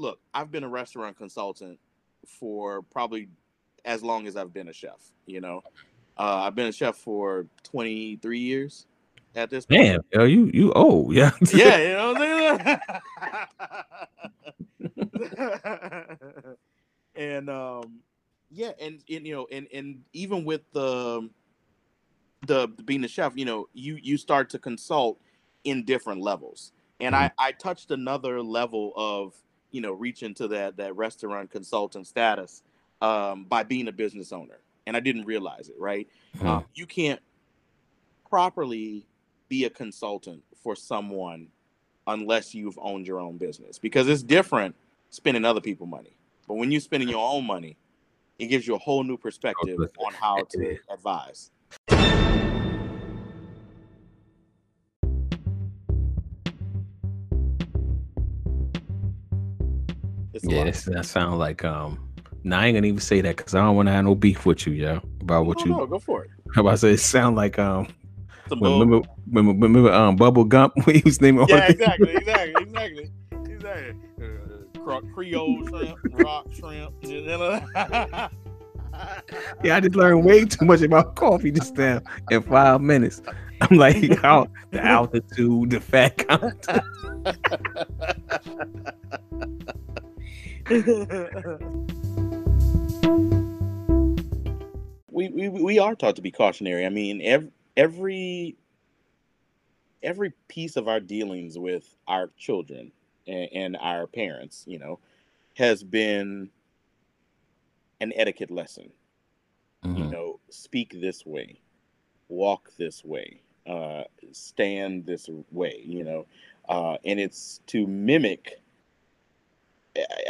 look, I've been a restaurant consultant for probably as long as I've been a chef. You know, uh, I've been a chef for 23 years at this point. Damn, yo, you you old, yeah. Yeah, you know what I'm saying? and um yeah, and, and you know, and and even with the the being a chef, you know, you you start to consult in different levels. And I I touched another level of, you know, reaching to that that restaurant consultant status um by being a business owner. And I didn't realize it, right? Uh, you can't properly be a consultant for someone unless you've owned your own business because it's different spending other people money. But when you're spending your own money, it gives you a whole new perspective on how to advise. It's Yeah, this, that sounds like um. Nah, I ain't gonna even say that because I don't want to have no beef with you, yo. About what No, you. no, go for it. How about to say it sound like um. Remember, remember, remember um Bubba Gump when he was naming Yeah, exactly, exactly, exactly, exactly. Uh, Creole shrimp, rock shrimp. You know? Yeah, I just learned way too much about coffee just now in five minutes. I'm like, how the altitude, the fat count. we, we we are taught to be cautionary. I mean, every every every piece of our dealings with our children and, and our parents, you know, has been an etiquette lesson. You Mhm. know, speak this way, walk this way, uh, stand this way. You know, uh, and it's to mimic.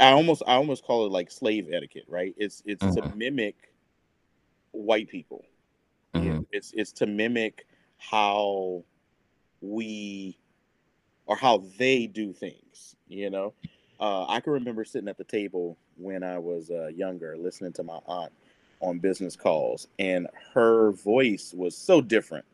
I- almost I almost call it like slave etiquette, right? It's it's to Mhm. mimic white people. You know, Mhm. it's it's to mimic how we or how they do things. You know, uh, I can remember sitting at the table when I was uh, younger, listening to my aunt on business calls, and her voice was so different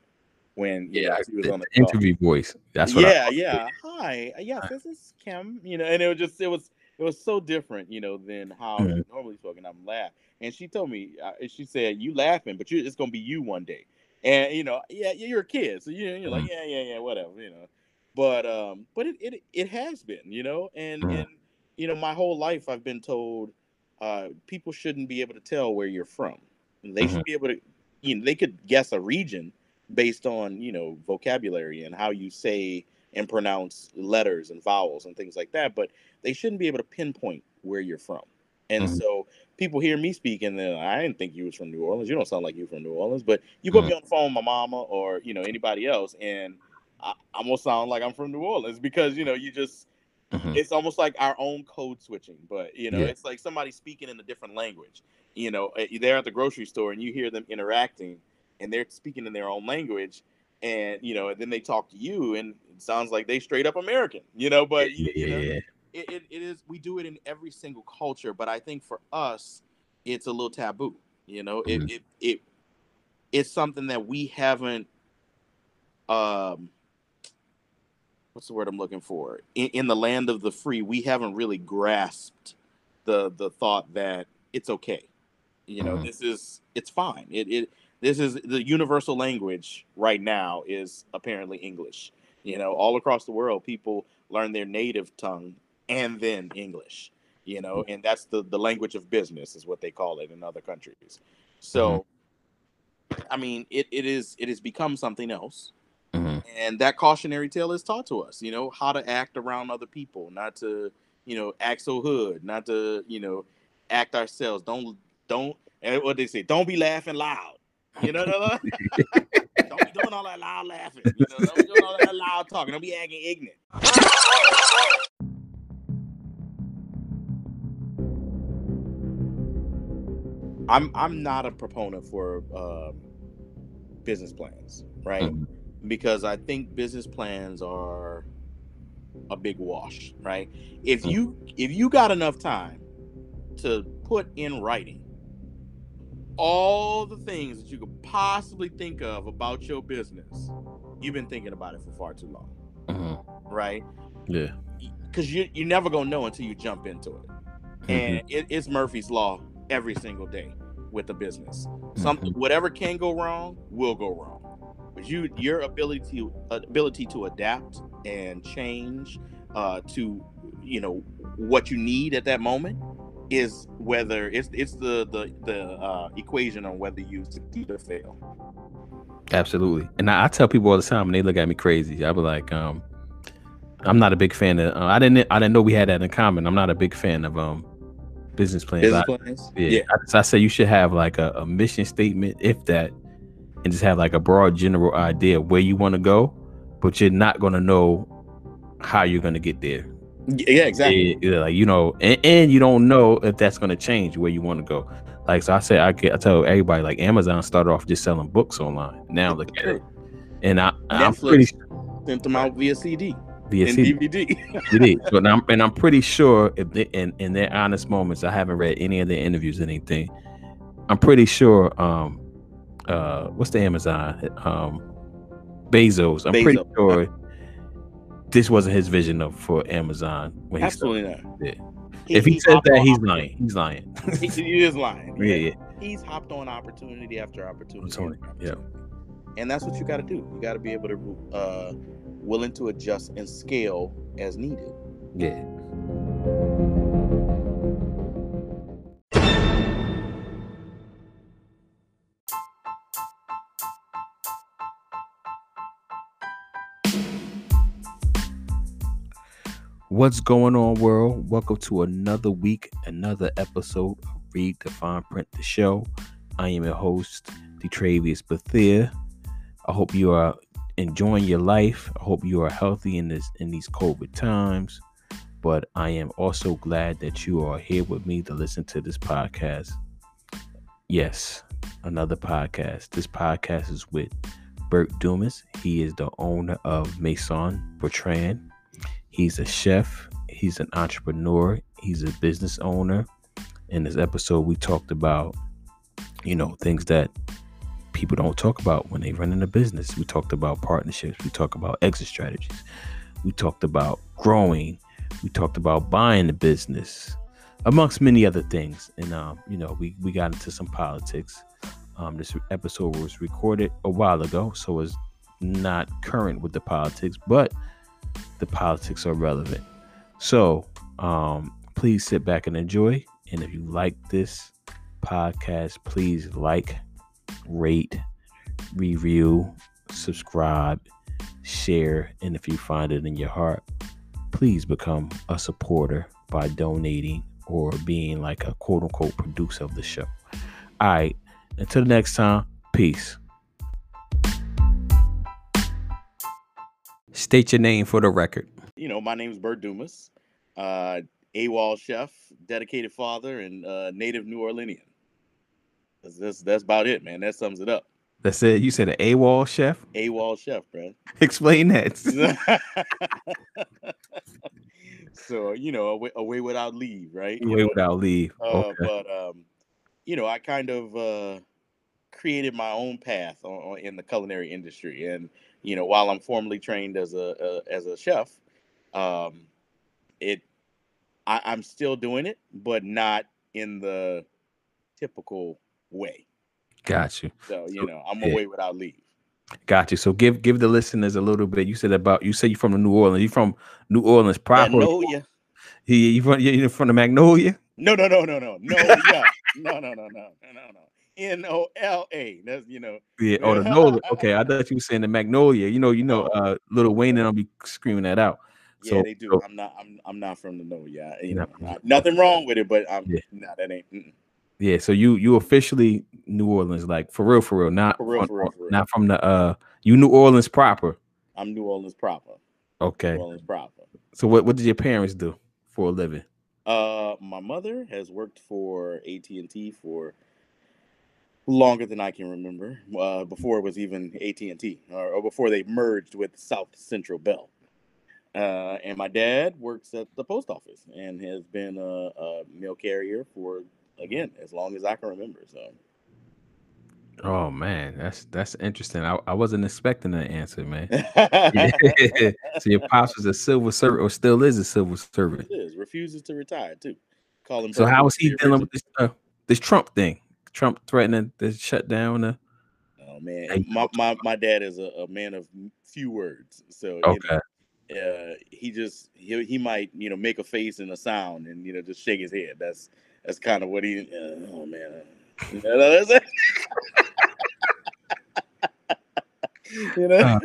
when you Yeah, know, she was the, on the call. interview voice. That's what. yeah, I, yeah. Hi, yes, this is Kim. You know, and it was just it was it was so different, you know, than how Mhm. she normally spoke. And I'm laugh, and she told me, uh, she said, "You laughing, but you, it's gonna be you one day." And you know, yeah, you're a kid, so you you're like, Mhm. yeah, yeah, yeah, whatever, you know. But um, but it it, it has been, you know, and Mhm. and you know, my whole life I've been told uh, people shouldn't be able to tell where you're from. They Mhm. should be able to, you know, they could guess a region based on you know vocabulary and how you say and pronounce letters and vowels and things like that but they shouldn't be able to pinpoint where you're from and Mhm. so people hear me speak and then i didn't think you was from new orleans you don't sound like you from new orleans but you put me on the phone with my mama or you know anybody else and I, i'm gonna sound like i'm from new orleans because you know you just Mhm. it's almost like our own code switching but you know Yeah. it's like somebody speaking in a different language you know eh, they're at the grocery store and you hear them interacting and they're speaking in their own language and you know and then they talk to you and it sounds like they straight up american you know but you, you know it, it, it is we do it in every single culture but i think for us it's a little taboo you know it, Mhm. it it it's something that we haven't um what's the word i'm looking for in, in the land of the free we haven't really grasped the the thought that it's okay you know Mhm. this is it's fine it, it this is the universal language right now is apparently english. You know all across the world people learn their native tongue and then english you know and that's the the language of business is what they call it in other countries. So i mean it, it is it has become something else. Mhm. and that cautionary tale is taught to us you know how to act around other people not to you know act so hood not to you know act ourselves. Don't don't and what they say don't be laughing loud you know what I mean? don't be doing all that loud laughing you know don't be doing all that loud talking don't be acting ignorant i'm i'm not a proponent for um, business plans right Mhm. because I think business plans are a big wash, right? If you if you got enough time to put in writing all the things that you could possibly think of about your business, you've been thinking about it for far too long, Mhm. right? Yeah. because you you're never gonna know until you jump into it, Mm-hmm. and it, it's Murphy's law every single day with the business. Something Mhm. whatever can go wrong will go wrong, but you your ability to ability to adapt and change uh, to you know what you need at that moment is whether it's it's the the the uh, equation on whether you succeed or fail. Absolutely. And I, I tell people all the time, and they look at me crazy. I be like, um, I'm not a big fan of. Uh, I didn't. I didn't know we had that in common. I'm not a big fan of um business plans. Business I- plans, yeah. I, I say you should have like a, a mission statement, if that, and just have like a broad general idea of where you want to go, but you're not gonna know how you're gonna get there. Yeah, exactly. Yeah, like you know, and, and you don't know if that's gonna change where you want to go. Like so, I say I get I tell everybody like Amazon started off just selling books online. Now look at it, and I I'm pretty Netflix sent them out via CD via and CD. DVD. It is. But I'm and I'm pretty sure if they, in in their honest moments, I haven't read any of their interviews, or anything. I'm pretty sure. Um, uh, what's the Amazon? Um, Bezos. I'm pretty Bezos. sure this wasn't his vision of for Amazon when he. Absolutely not. Yeah. He- If he, he says that, he's lying. He's lying. He, he is lying. yeah, yeah. He's hopped on opportunity after opportunity. Opportunity, yeah. And that's what you got to do. You got to be able to uh, willing to adjust and scale as needed. Yeah. What's going on, world? Welcome to another week, another episode of Read the Fine Print the Show. I am your host, Detravius Bethea. I hope you are enjoying your life. I hope you are healthy in this in these COVID times. But I am also glad that you are here with me to listen to this podcast. Yes, another podcast. This podcast is with Bert Dumas. He is the owner of Maison Bertrand. He's a chef, he's an entrepreneur, he's a business owner. In this episode, we talked about, you know, things that people don't talk about when they run in a business. We talked about partnerships, we talked about exit strategies, we talked about growing, we talked about buying the business, amongst many other things. And um, you know, we we got into some politics. Um, this episode was recorded a while ago, so it's not current with the politics, but the politics are relevant. So um, please sit back and enjoy. And if you like this podcast, please like, rate, review, subscribe, share, and if you find it in your heart, please become a supporter by donating or being like a quote unquote producer of the show. All right. Until the next time, peace. State your name for the record. You know, my name is Bert Dumas, uh, AWOL chef, dedicated father, and uh, native New Orleanian. That's, that's, that's about it, man. That sums it up. That's it. You said an AWOL chef? AWOL chef, bro. Explain that. so you know, away, away without leave, right? Away without leave. uh, Okay. But um, you know, I kind of uh, created my own path on, on- in the culinary industry, and you know, while I'm formally trained as a, a as a chef, um, it I, I'm still doing it, but not in the typical way. Got you. So you know, I'm yeah. away without leave. Got you. So give give the listeners a little bit. You said about you said you're from the New Orleans. You from New Orleans proper? Magnolia. You, you from you from the Magnolia? No, no, no, no, no, no, yeah, no, no, no, no, no, no, no. N O L A. That's you know. Yeah. Oh, the Nola. Okay, I thought you were saying the Magnolia. You know, you know, uh, Lil Wayne and I'll be screaming that out. Yeah, they do. so- I'm not. I'm. I'm not from the. Yeah, you know, not not- nothing wrong with it, but I'm. Yeah. Nah, that ain't. mm-mm. Yeah. So you you officially New Orleans, like for real, for real, not For real, from- for real, for real. not from the uh you New Orleans proper. I'm New Orleans proper. Okay. New Orleans proper. So what what did your parents do for a living? Uh, my mother has worked for AT and T for longer than I can remember. Uh, before it was even AT and T, or, or before they merged with South Central Bell. Uh, and my dad works at the post office and has been a, a mail carrier for again as long as I can remember. So Oh man, that's that's interesting. I, I wasn't expecting that answer, man. so your pops was a civil servant, or still is a civil servant. Is refuses to retire too. Call him. So how is he dealing with this uh, this Trump thing? Trump threatening to shut down the. Oh man, Hey, my, my my dad is a, a man of few words, so you Okay. know, uh, he just he, he might you know make a face and a sound and you know just shake his head. That's that's kind of what he. Uh, oh man, you know, that's- you know.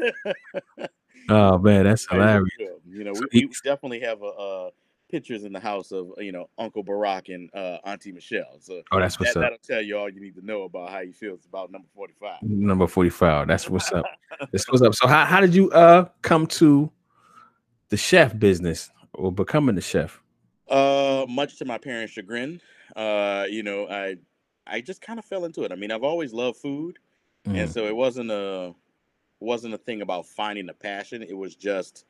Oh man, that's hilarious. You know, So we, we definitely have a, uh pictures in the house of you know Uncle Barack and uh, Auntie Michelle. So Oh, that's what's that, up. that'll tell you all you need to know about how he feels about number forty-five. Number forty-five. That's what's up. That's what's up. So how how did you uh come to the chef business or becoming the chef? Uh, much to my parents' chagrin, uh, you know, I I just kind of fell into it. I mean, I've always loved food, and Mm, so it wasn't a wasn't a thing about finding a passion. It was just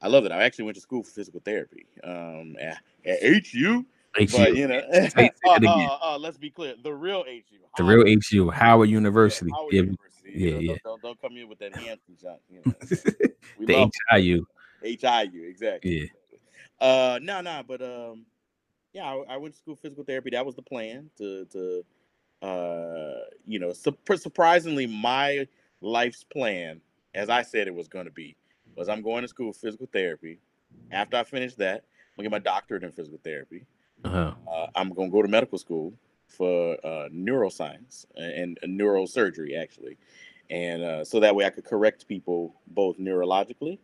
I love it. I actually went to school for physical therapy um, at, at HU, HU, but you know, uh, uh, uh, let's be clear, the real HU, the real HU, Howard University. Howard Yeah, University. you yeah, know, yeah. Don't, don't, don't come in with that Hampton shot. You know, the HIU. HIU, exactly. Yeah. Uh, no, no, but um, yeah, I, I went to school for physical therapy. That was the plan to to, uh, you know, su- surprisingly, my life's plan, as I said it was going to be, was I'm going to school for physical therapy. After I finish that, I'm gonna get my doctorate in physical therapy. Uh-huh. Uh, I'm gonna go to medical school for uh, neuroscience and, and neurosurgery, actually, and uh, so that way I could correct people both neurologically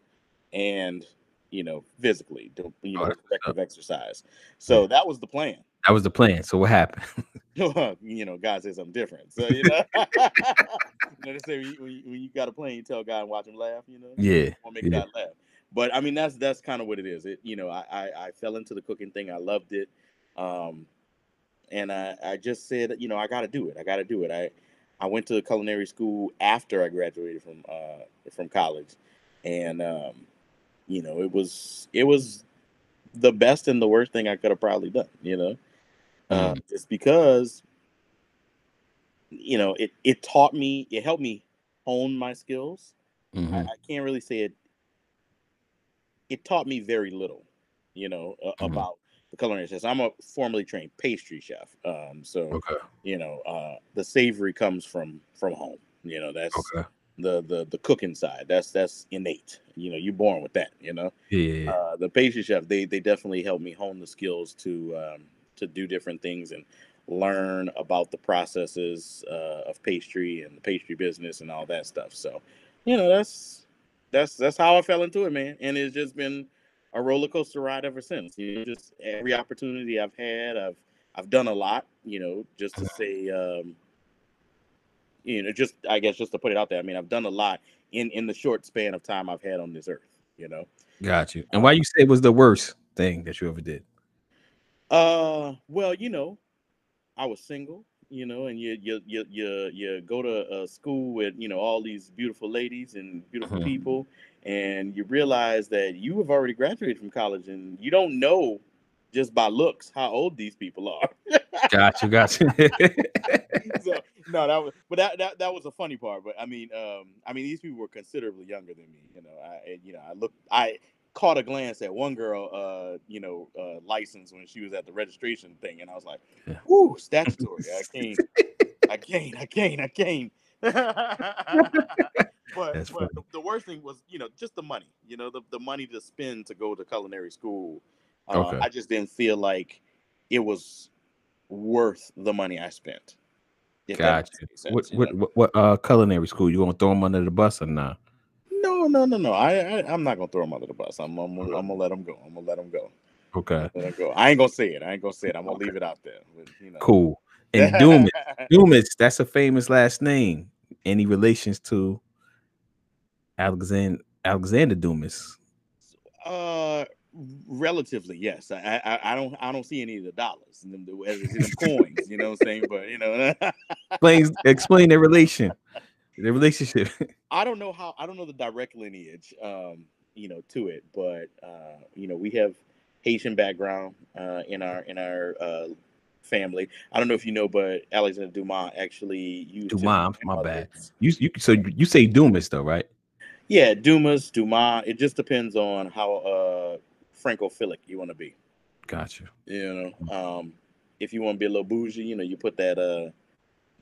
and you know physically, do, you Oh, know, what's corrective exercise. So that was the plan. That was the plan. So what happened? you know, God said something different. So you know, you know they say when you, when you, got a plane, you tell God and watch him laugh. You know, Yeah. make Yeah. God laugh. But I mean, that's that's kind of what it is. It you know, I, I I fell into the cooking thing. I loved it, um, and I I just said, you know, I got to do it. I got to do it. I I went to culinary school after I graduated from uh from college, and um, you know, it was it was the best and the worst thing I could have probably done. You know, uh, just because you know it it taught me it helped me hone my skills. I, Mhm. I can't really say it. It taught me very little, you know, uh, Mhm. about the culinary chef. I'm a formally trained pastry chef, um, so Okay. you know, uh, the savory comes from from home. You know, that's Okay. the the the cooking side. That's that's innate. You know, you're born with that. You know, Yeah, yeah, yeah. uh, the pastry chef they they definitely helped me hone the skills to um, to do different things and learn about the processes uh, of pastry and the pastry business and all that stuff. So, you know, that's that's that's how I fell into it, man. And it's just been a roller coaster ride ever since. You know, just every opportunity I've had, I've I've done a lot. You know, just to say, um, you know, just I guess just to put it out there. I mean, I've done a lot in in the short span of time I've had on this earth. You know. Got you. And why you say it was the worst thing that you ever did? Uh, well, you know, I was single, you know, and you you you you you go to a school with you know all these beautiful ladies and beautiful Mhm. people, and you realize that you have already graduated from college, and you don't know just by looks how old these people are. Got you. Got you. so no, that was but that, that that was a funny part. But I mean, um, I mean these people were considerably younger than me. You know, I and, you know I looked I caught a glance at one girl, uh, you know, uh, license when she was at the registration thing, and I was like. "Whoo, statutory! I can't, I can't, I can't, I can't." but but the, the worst thing was, you know, just the money. You know, the, the money to spend to go to culinary school. Uh, Okay. I just didn't feel like it was worth the money I spent. if that Got makes you. any sense, What what what, what uh culinary school? You gonna throw them under the bus or not? No, no, no, no. I, I I'm not gonna throw him under the bus. I'm I'm, gonna- I'm gonna let him go. I'm gonna let him go. Okay. Let him go. I ain't gonna say it. I ain't gonna say it. I'm gonna Okay. leave it out there. But, you know. Cool. And Dumas, Dumas, that's a famous last name. Any relations to Alexander Alexander Dumas? Uh, relatively, yes. I, I I don't I don't see any of the dollars and them, the, as in them coins. You know what I'm saying? But you know, Explain explain their relation, their relationship. I don't know how I don't know the direct lineage, um, you know, to it, but uh, you know, we have Haitian background uh, in our in our uh, family. I don't know if you know, but Alexander Dumas actually used Dumas, my bad. You you so you say Dumas though, right? Yeah, Dumas, Dumas. It just depends on how uh francophilic you want to be. Gotcha. You know, um, if you want to be a little bougie, you know, you put that uh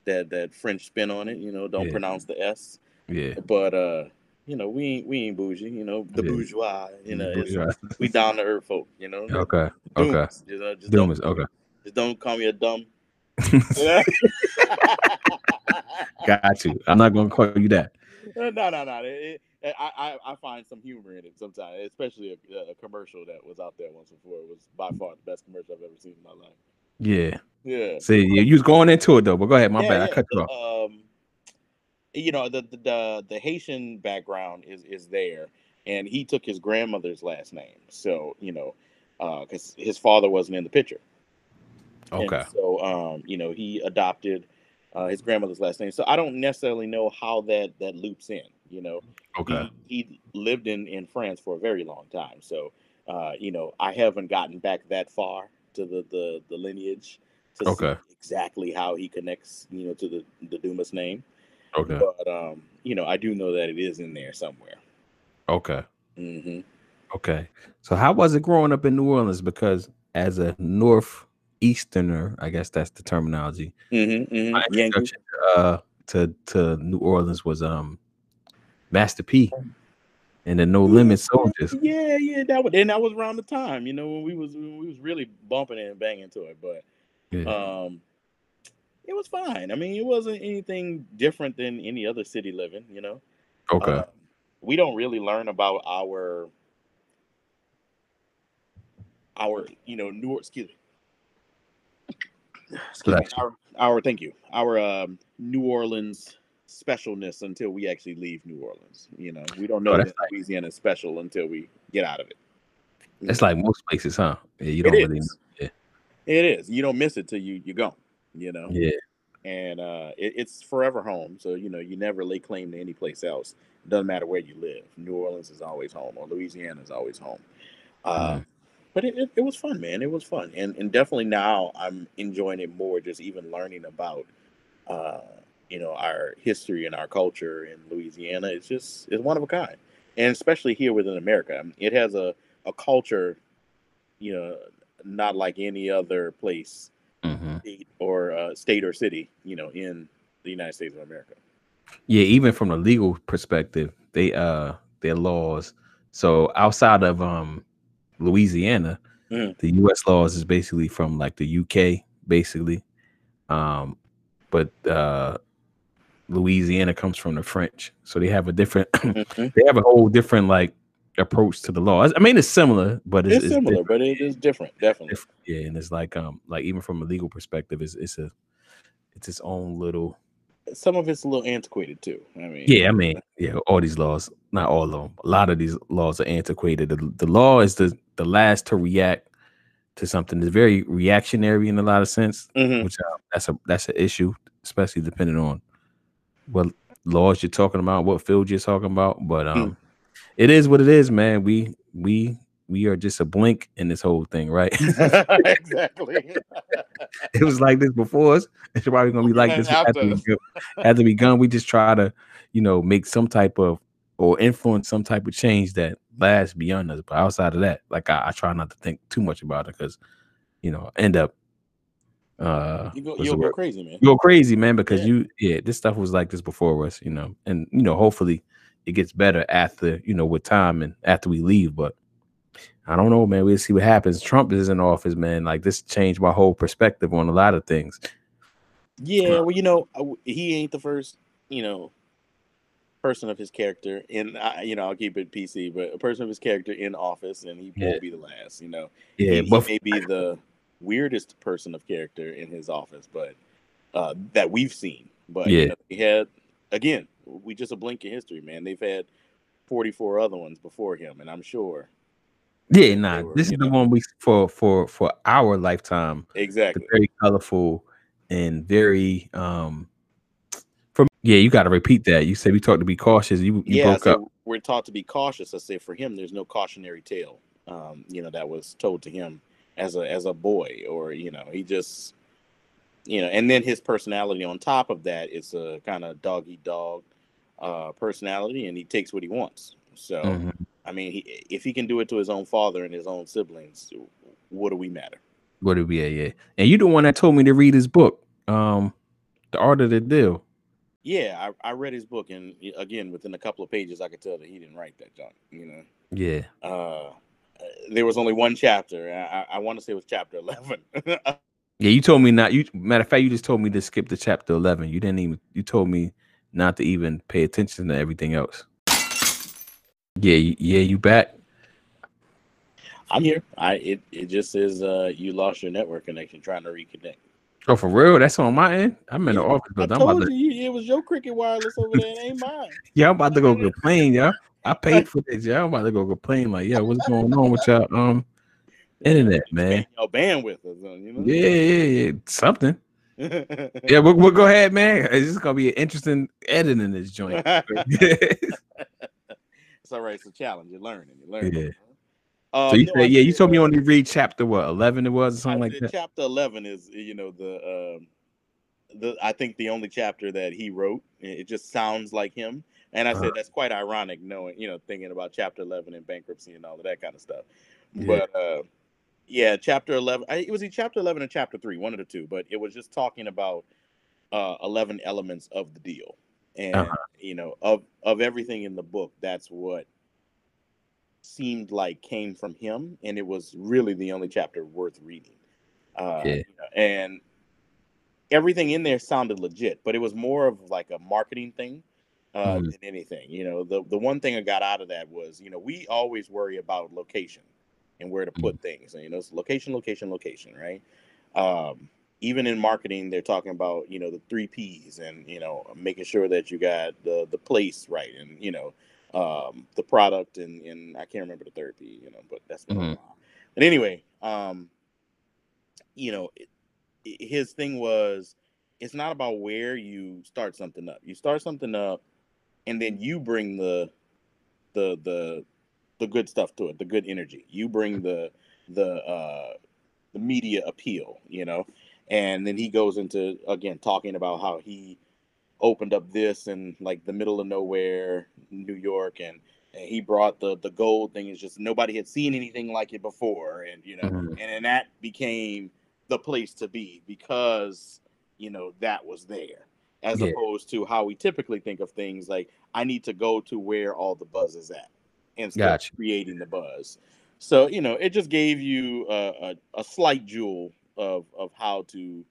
that that French spin on it. You know, don't Yeah. pronounce the S. Yeah. But uh, you know, we ain't we ain't bougie. You know, the Yeah. bourgeois. You know, Bourgeois. we down to earth folk. You know, okay. Okay. Dumas, You know, just don't, Okay. just don't call me a dumb. Got you. I'm not gonna call you that. no, no. no. It- it- I, I I find some humor in it sometimes, especially a, a commercial that was out there once before. It was by far the best commercial I've ever seen in my life. Yeah. Yeah. See, you was going into it though, but go ahead. My Yeah, bad. I cut you off. Um, you know the, the the the Haitian background is is there, and he took his grandmother's last name. So you know, because his father wasn't in the picture. And Okay. so um, you know, he adopted uh, his grandmother's last name. So I don't necessarily know how that that loops in. You know, Okay. he, he lived in in France for a very long time. So uh, you know, I haven't gotten back that far to the the, the lineage to Okay. see exactly how he connects, you know, to the the Dumas name. Okay. But um, you know, I do know that it is in there somewhere. Okay. hmm Okay. So how was it growing up in New Orleans? Because as a northeasterner, I guess that's the terminology. hmm hmm My introduction uh, to to New Orleans was um Master P and the No Limit Soldiers. Yeah, yeah, that was and that was around the time, you know, when we was when we was really bumping and banging to it. But Yeah. um it was fine. I mean, it wasn't anything different than any other city living, you know. okay. Um, we don't really learn about our our you know New excuse me. Excuse me, our, our thank you our um, New Orleans specialness until we actually leave New Orleans. You know, we don't know Oh, that like- Louisiana is special until we get out of it. It's like most places, huh? Yeah, you don't really is. It is. You don't miss it till you you go. You know. Yeah. and uh, it, it's forever home. So you know you never lay claim to any place else. It Doesn't matter where you live. New Orleans is always home, or Louisiana is always home. Uh, Mhm. But it, it, it was fun, man. It was fun, and and definitely now I'm enjoying it more. Just even learning about, uh, you know, our history and our culture in Louisiana. It's just it's one of a kind, and especially here within America, it has a a culture, you know, not like any other place hmm state or uh, state or city, you know, in the United States of America. Yeah, even from a legal perspective, they uh their laws. So outside of um Louisiana, Mhm. the US laws is basically from like the UK, basically. Um, but uh Louisiana comes from the French. So they have a different Mhm. they have a whole different like approach to the laws. I mean it's similar, but it's, It's, it's similar, different. but it is different, definitely. Yeah, and it's like um like even from a legal perspective, it's it's a it's its own little Some of it's a little antiquated too. I mean, Yeah, I mean, yeah, all these laws, not all of them. A lot of these laws are antiquated. The, the law is the the last to react to something. It's very reactionary in a lot of sense, Mhm. which uh, that's a that's an issue, especially depending on what laws you're talking about, what field you're talking about. But um, it is what it is, man. We we we are just a blink in this whole thing, right? exactly. it was like this before us. It's probably gonna be like this after we, After. we gone. We just try to, you know, make some type of or influence some type of change that lasts beyond us. But outside of that, like I, I try not to think too much about it because, you know, end up uh You go, you'll go crazy, man. You go crazy, man, because Yeah. you yeah, this stuff was like this before us, you know, and you know, hopefully it gets better after, you know, with time and after we leave. But I don't know, man. We'll see what happens. Trump is in office, man. Like this changed my whole perspective on a lot of things. Yeah, well, you know, he ain't the first, you know, person of his character, and I, you know, I'll keep it PC, but a person of his character in office, and he Yeah. won't be the last. You know, Yeah, he, he but may be the weirdest person of character in his office, but uh, that we've seen. But Yeah. you know, he had again, we just a blink in history, man. They've had forty four other ones before him, and I'm sure yeah, nah. were, This is you the one we for for for our lifetime. exactly. Very colorful and very um. From yeah, you got to repeat that. You said we talked to be cautious. You you yeah, broke so up. we're taught to be cautious. I say for him, there's no cautionary tale. Um, you know, that was told to him as a as a boy, or you know, he just you know, and then his personality on top of that is a kind of dog eat dog uh, personality, and he takes what he wants. So, mm-hmm. I mean, he, if he can do it to his own father and his own siblings, what do we matter? What do we? Yeah, yeah. And you the one that told me to read his book, um, The Art of the Deal. Yeah, I, I read his book, and again, within a couple of pages, I could tell that he didn't write that junk. You know. Yeah. Uh, there was only one chapter. I, I want to say it was chapter eleven. yeah, you told me not. You matter of fact, you just told me to skip to chapter eleven. You didn't even. You told me not to even pay attention to everything else. Yeah, yeah, you back? I'm here. I it it just says uh you lost your network connection trying to reconnect. Oh, for real? That's on my end. I'm in the office, I I'm about to. You, it was your cricket wireless over there. It ain't mine. yeah, I'm about to go complain, y'all. I paid for this. Yeah, I'm about to go complain. Like, yeah, what's going on with y'all? Um, internet, man. Your bandwidth, you know? Yeah, yeah, yeah. Something. Yeah, we'll, we'll, go ahead, man. It's just gonna be an interesting editing this joint. it's all right. It's a challenge. You're learning. You're learning. Yeah. Uh, so you no, said, yeah, you told me you only read chapter what eleven it was or something like that. Chapter eleven is you know the um, the I think the only chapter that he wrote. It just sounds like him, and I uh-huh. said that's quite ironic, knowing you know thinking about chapter eleven and bankruptcy and all of that kind of stuff. Yeah. But uh, yeah, chapter eleven. I, it was in chapter eleven and chapter three, one of the two. But it was just talking about uh, eleven elements of the deal, and uh-huh. you know of of everything in the book. That's what seemed like came from him, and it was really the only chapter worth reading. Uh, yeah. and everything in there sounded legit, but it was more of like a marketing thing uh, mm. than anything. You know, the the one thing I got out of that was, you know, we always worry about location and where to put mm. things. And, you know, it's location, location, location, right? Um, even in marketing, they're talking about you know the three P's and you know making sure that you got the the place right and you know um, the product and and I can't remember the third P, you know, but that's mm-hmm. But anyway, um, you know, it, it, his thing was it's not about where you start something up. You start something up, and then you bring the the the the good stuff to it, the good energy. You bring the the uh, the media appeal, you know, and then he goes into again talking about how he opened up this and like the middle of nowhere, New York, and, and he brought the the gold thing. Is just nobody had seen anything like it before, and you know, mm-hmm. and, then that became the place to be because you know that was there, as yeah. opposed to how we typically think of things like I need to go to where all the buzz is at instead gotcha. of creating the buzz. So you know, it just gave you a, a, a slight jewel of of how to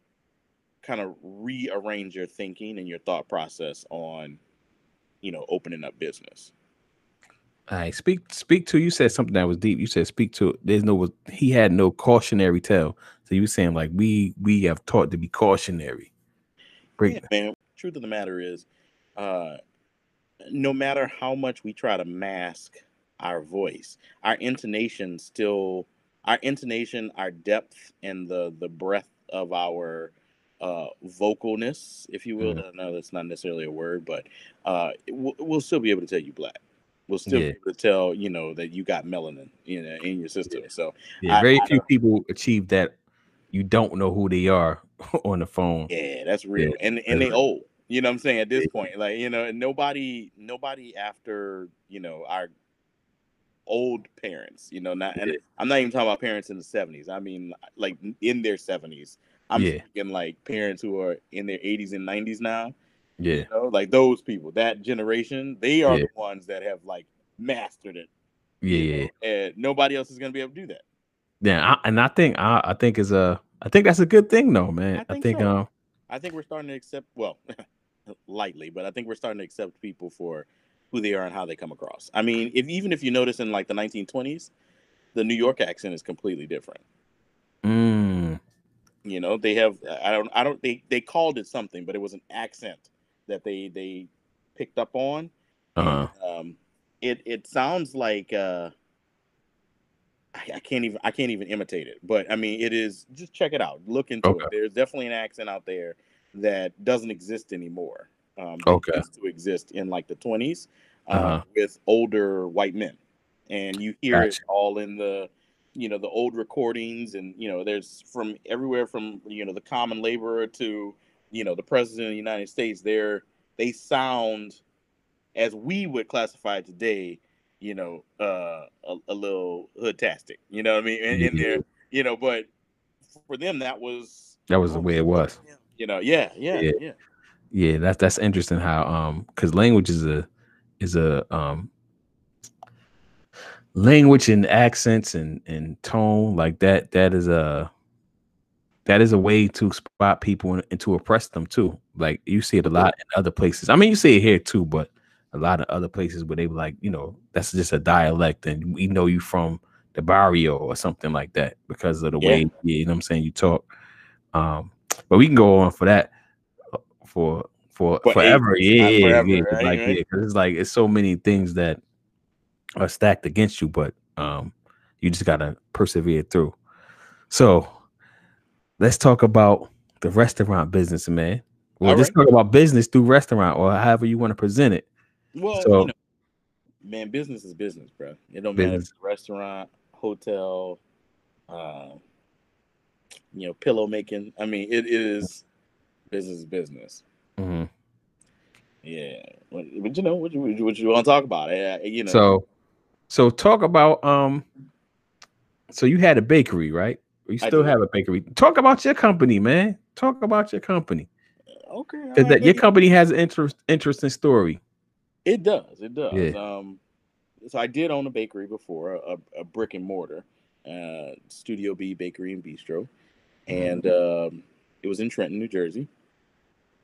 kind of rearrange your thinking and your thought process on, you know, opening up business. All right, speak speak to you said something that was deep. You said speak to there's no he had no cautionary tale. So you were saying like we we have taught to be cautionary. Great yeah, man. Truth of the matter is, uh no matter how much we try to mask our voice, our intonation still our intonation, our depth and the the breadth of our uh, vocalness, if you will. Mm. I know that's not necessarily a word, but uh, we'll, we'll, still be able to tell you black. We'll still yeah. be able to tell you know that you got melanin in in your system. Yeah. So yeah, I, very I, few people achieve that. You don't know who they are on the phone. Yeah, that's real, yeah. and and they old. You know what I'm saying? At this point, like you know, nobody nobody after you know our old parents. You know, not and I'm not even talking about parents in the 70s. I mean, like in their 70s I'm yeah. thinking like parents who are in their 80s and 90s now. Yeah. You know, like those people, that generation, they are yeah. the ones that have like mastered it. Yeah? And nobody else is gonna be able to do that. Yeah, I, and I think I, I think is a I think that's a good thing though, man. I think, I think so. um I think we're starting to accept well lightly, but I think we're starting to accept people for who they are and how they come across. I mean, if even if you notice in like the 1920s, the New York accent is completely different. Mm. You know, they have I don't I don't they they called it something, but it was an accent that they they picked up on. Uh-huh. And, um, it it sounds like uh, I, I, can't even I can't even imitate it, but I mean it is. Just check it out. Look into okay. it. There's definitely an accent out there that doesn't exist anymore. Um, okay. Used to exist in like the 20s uh, uh-huh. with older white men, and you hear gotcha. it all in the you know the old recordings and you know there's from everywhere from you know the common laborer to you know the president of the united states they're they sound as we would classify today you know uh a, a little hoodtastic you know what i mean in, in there you know but for them that was that was the way it was you know yeah yeah Yeah. yeah, yeah that's that's interesting how um because language is a is a um language and accents and and tone like that that is a that is a way to spot people and, and to oppress them too. Like you see it a lot in other places. I mean you see it here too but a lot of other places where they were like you know that's just a dialect and we know you from the barrio or something like that because of the Yeah. way you know what i'm saying you talk. Um but we can go on for that for for For forever. yeah yeah, forever, yeah, right, like yeah, 'cause it's like it's so many things that are stacked against you but um you just gotta persevere through. So let's talk about the restaurant business man. Well All just right. talk about business through restaurant or however you want to present it. Well So- you know man business is business bro it don't matter if it's a restaurant hotel uh, you know pillow making i mean it is business is business. Mhm. Yeah, but, but you know what you, what you want to talk about? Uh, you know, so so talk about um so you had a bakery right? You still have a bakery. Talk about your company man. Talk about your company. Okay, right, that your company has an interest, interesting story. It does, it does. Yeah. Um, so I did own a bakery before, a, a brick and mortar, uh, Studio B Bakery and Bistro, and um, it was in Trenton, New Jersey.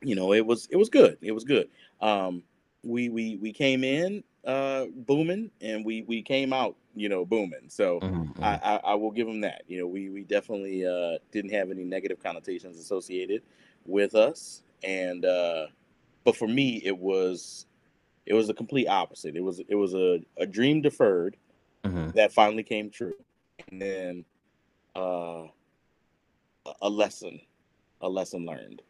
You know, it was it was good. It was good. Um, we we we came in uh, booming, and we we came out, you know, booming. So. Mhm, I, I, I will give them that. You know, we we definitely uh, didn't have any negative connotations associated with us, and uh, but for me, it was it was the complete opposite. It was it was a, a dream deferred mhm, that finally came true, and then uh, a lesson, a lesson learned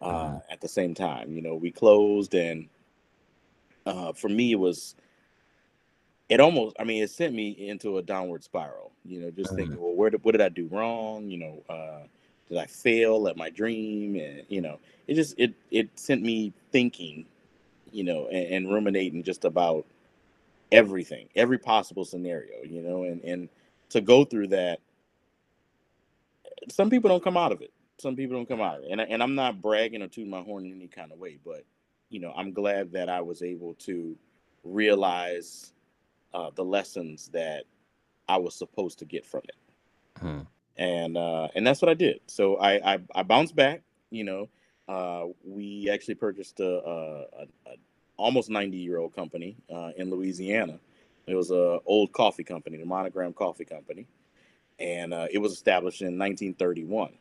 uh, Mhm. at the same time. You know, we closed, and uh, for me, it was it almost i mean it sent me into a downward spiral you know just thinking well where did, what did i do wrong you know uh did i fail at my dream and you know it just it it sent me thinking you know and, and ruminating just about everything every possible scenario you know and and to go through that some people don't come out of it some people don't come out of it and, I, and i'm not bragging or tooting my horn in any kind of way but you know i'm glad that i was able to realize uh, the lessons that I was supposed to get from it, mhm. and uh, and that's what I did. So I I, I bounced back. You know, uh, we actually purchased a, a, a, almost ninety year old company uh, in Louisiana. It was a old coffee company, the Monogram Coffee Company, and uh, it was established in 1931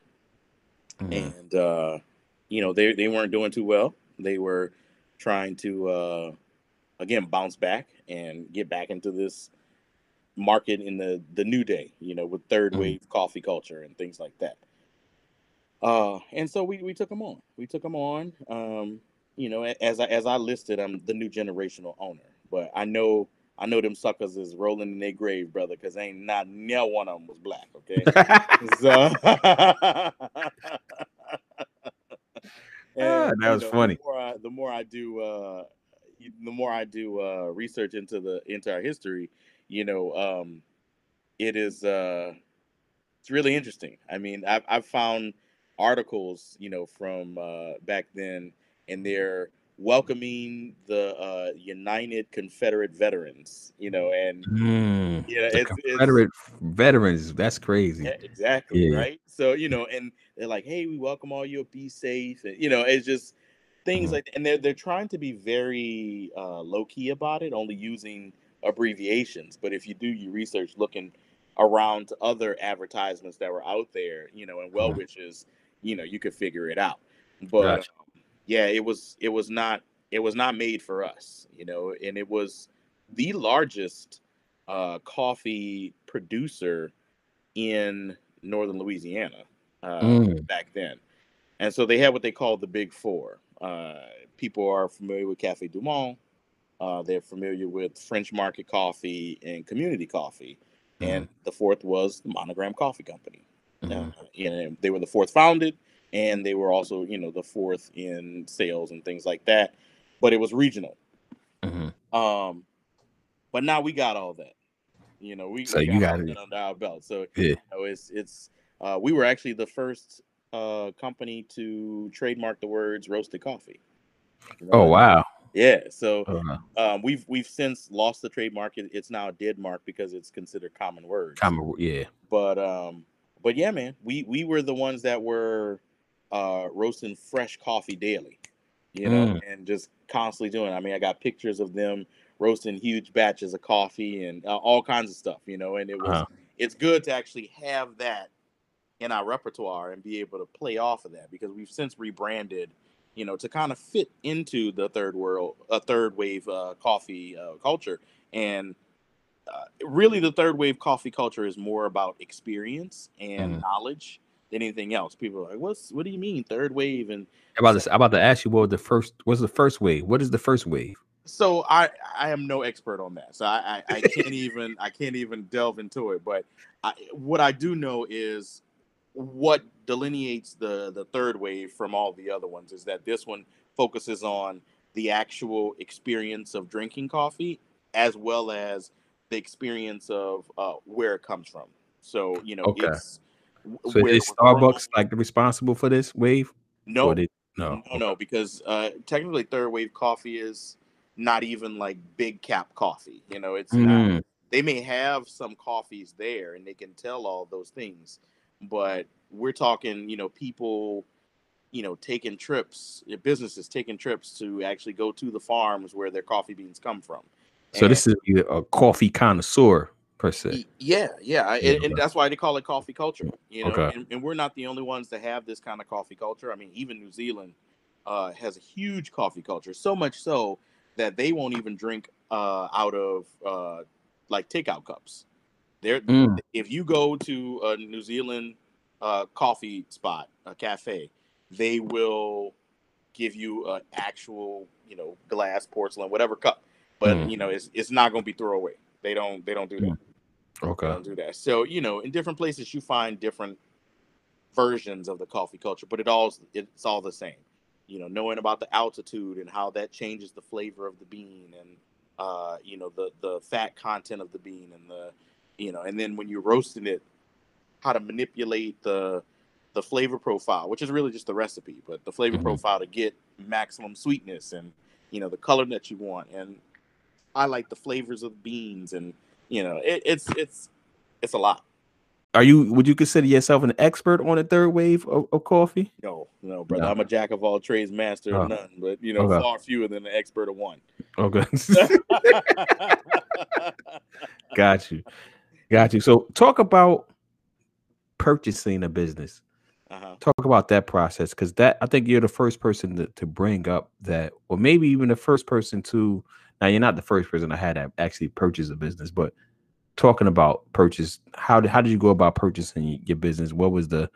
Mhm. and uh, you know they they weren't doing too well. They were trying to uh, again bounce back and get back into this market in the the new day. You know, with third Mhm. wave coffee culture and things like that. Uh, and so we we took them on. We took them on. Um, you know, as I as I listed, I'm the new generational owner, but I know. I know them suckers is rolling in their grave, brother, because ain't not near one of them was black. Okay, so Ah, that you was funny. The more I, the more I do, uh, the more I do uh, research into the into our history, you know, um, it is uh, it's really interesting. I mean, I've I've found articles, you know, from uh, back then, and they're welcoming the uh, United Confederate Veterans, you know, and Mm, it's, it's Confederate veterans. That's crazy. yeah, exactly Yeah. right. So you know, and they're like, "Hey, we welcome all you. Be safe." And you know, it's just things Mhm. like, and they're they're trying to be very uh, low key about it, only using abbreviations. But if you do your research, looking around other advertisements that were out there, you know, and well Mhm. wishes, you know, you could figure it out. But Gotcha. um, yeah, it was it was not it was not made for us, you know, and it was the largest uh, coffee producer in northern Louisiana uh, Mm. back then. And so they had what they called the Big Four. Uh, people are familiar with Cafe Du Monde. Uh, they're familiar with French Market Coffee and Community Coffee. and the fourth was the Monogram Coffee Company. Uh, and they were the fourth founded, and they were also, you know, the fourth in sales and things like that. But it was regional. Mhm. Um, but now we got all that. You know, we, So we you got got it. under our belt. So Yeah. you know, it's it's uh, we were actually the first uh, company to trademark the words roasted coffee. Oh wow. Yeah. So Uh, um, we've we've since lost the trademark. It, it's now a dead mark because it's considered common words. common, yeah. But um, but yeah, man, we we were the ones that were uh roasting fresh coffee daily, you know, Mm. and just constantly doing. it. I mean, I got pictures of them roasting huge batches of coffee and uh, all kinds of stuff, you know, and it was Uh-huh. it's good to actually have that in our repertoire and be able to play off of that because we've since rebranded you know to kind of fit into the third world a third wave uh, coffee uh, culture and uh, really the third wave coffee culture is more about experience and Mhm. knowledge than anything else people are like what's what do you mean third wave and I'm about to, I'm about to ask you what was the first what's the first wave? What is the first wave? so I I am no expert on that, so I I, I can't even I can't even delve into it. But I, what I do know is what delineates the the third wave from all the other ones is that this one focuses on the actual experience of drinking coffee as well as the experience of uh, where it comes from. So you know, Okay. it's So where is. Starbucks like responsible for this wave? No, they- no. no, no, because uh, technically third wave coffee is not even like big cap coffee. You know, it's not. Mm, They may have some coffees there, and they can tell all those things, but we're talking, you know, people, you know, taking trips, uh, businesses taking trips to actually go to the farms where their coffee beans come from. So this is a coffee connoisseur per se. Yeah, yeah, Yeah, and, and that's why they call it coffee culture. You know, Okay. and, and we're not the only ones that have this kind of coffee culture. I mean, even New Zealand uh, has a huge coffee culture, so much so that they won't even drink uh, out of uh, like takeout cups. They're Mm, if you go to a New Zealand uh, coffee spot, a cafe, they will give you an actual, you know, glass, porcelain, whatever cup. But Mm. you know, it's it's not going to be throwaway. They don't they don't do that. They okay. don't do that. So you know, in different places, you find different versions of the coffee culture, but it all it's all the same. You know, knowing about the altitude and how that changes the flavor of the bean, and uh, you know the the fat content of the bean, and the you know, and then when you're roasting it, how to manipulate the the flavor profile, which is really just the recipe, but the flavor Mhm. profile to get maximum sweetness and you know the color that you want, and I like the flavors of beans, and you know, it, it's it's it's a lot. Are you would you consider yourself an expert on the third wave of, of coffee? No, no, brother. No. I'm a jack of all trades, master Oh. of none, but you know, Okay. far fewer than an expert of one. Okay. Got you. Got you. So talk about purchasing a business. uh-huh. Talk about that process because that I think you're the first person to, to bring up that, or maybe even the first person to. Now you're not the first person I had to actually purchase a business, but talking about purchase, how did how did you go about purchasing your business? What was the,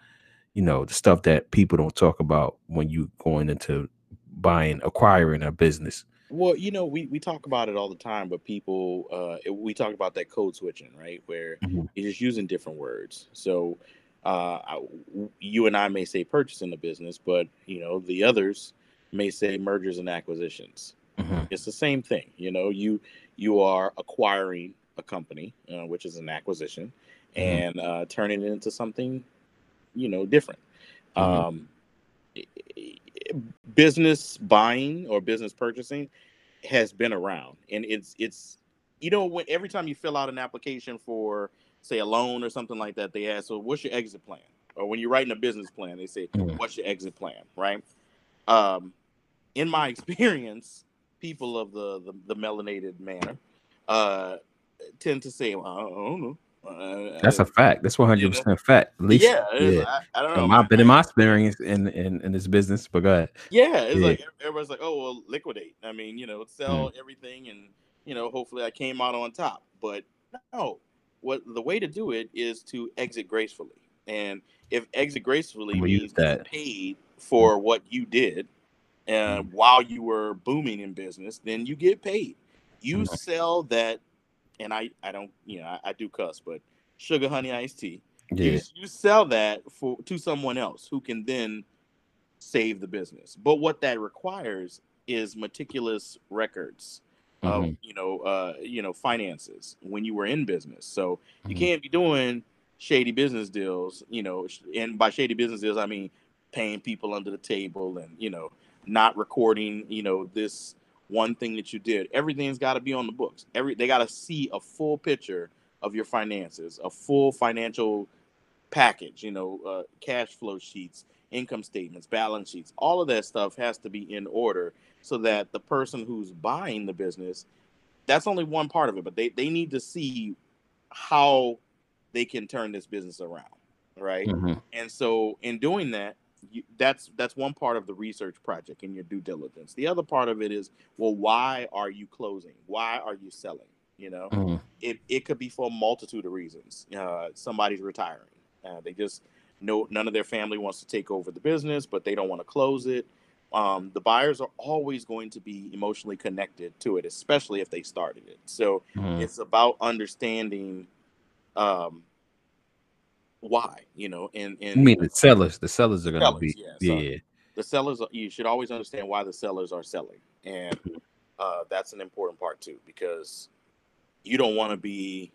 you know, the stuff that people don't talk about when you going into buying, acquiring a business? Well, you know, we, we talk about it all the time, but people, uh, we talk about that code switching, right? Where Mhm. you're just using different words. So, uh, I, you and I may say purchasing a business, but you know, the others may say mergers and acquisitions. Mhm. It's the same thing. You know, you you are acquiring a company, uh, which is an acquisition, Mhm. and uh, turning it into something, you know, different. Mhm. Um, business buying or business purchasing has been around, and it's it's you know when every time you fill out an application for say a loan or something like that, they ask, "So what's your exit plan?" Or when you're writing a business plan, they say, Mhm. "What's your exit plan?" Right? Um, in my experience, people of the the, the melanated manner uh, tend to say, well, "I don't know." Uh, That's a fact. That's one hundred percent fact. At least, yeah, yeah. I, I don't know. Man. been in my experience in, in in this business, but go ahead. Yeah, it's Yeah. like everybody's like, oh well, liquidate. I mean, you know, sell Mm. everything, and you know, hopefully, I came out on top. But no, what the way to do it is to exit gracefully. And if exit gracefully We means that. paid for what you did, uh, while you were booming in business, then you get paid. You sell that, and I I don't, you know, I, I do cuss, but sugar honey iced tea. Yeah. You, you sell that for to someone else who can then save the business. But what that requires is meticulous records of Mhm. you know uh you know finances when you were in business. So you Mhm. can't be doing shady business deals, you know, and by shady business deals I mean paying people under the table and you know not recording, you know, this one thing that you did. Everything's got to be on the books. Every they got to see a full picture of your finances, a full financial package, you know, uh, cash flow sheets, income statements, balance sheets, all of that stuff has to be in order so that the person who's buying the business, that's only one part of it, but they, they need to see how they can turn this business around, right? Mhm. And so in doing that, you, that's that's one part of the research project and your due diligence. The other part of it is, well, why are you closing? Why are you selling? You know, Mhm. it, it could be for a multitude of reasons. Uh, somebody's retiring. Uh, they just know none of their family wants to take over the business, but they don't want to close it. Um, the buyers are always going to be emotionally connected to it, especially if they started it. So Mhm. it's about understanding um, why, you know, and and You mean the sellers? The sellers are gonna Sellers, be yeah, yeah. sorry. the sellers you should always understand why the sellers are selling and Mm-hmm. uh, that's an important part too because you don't want to be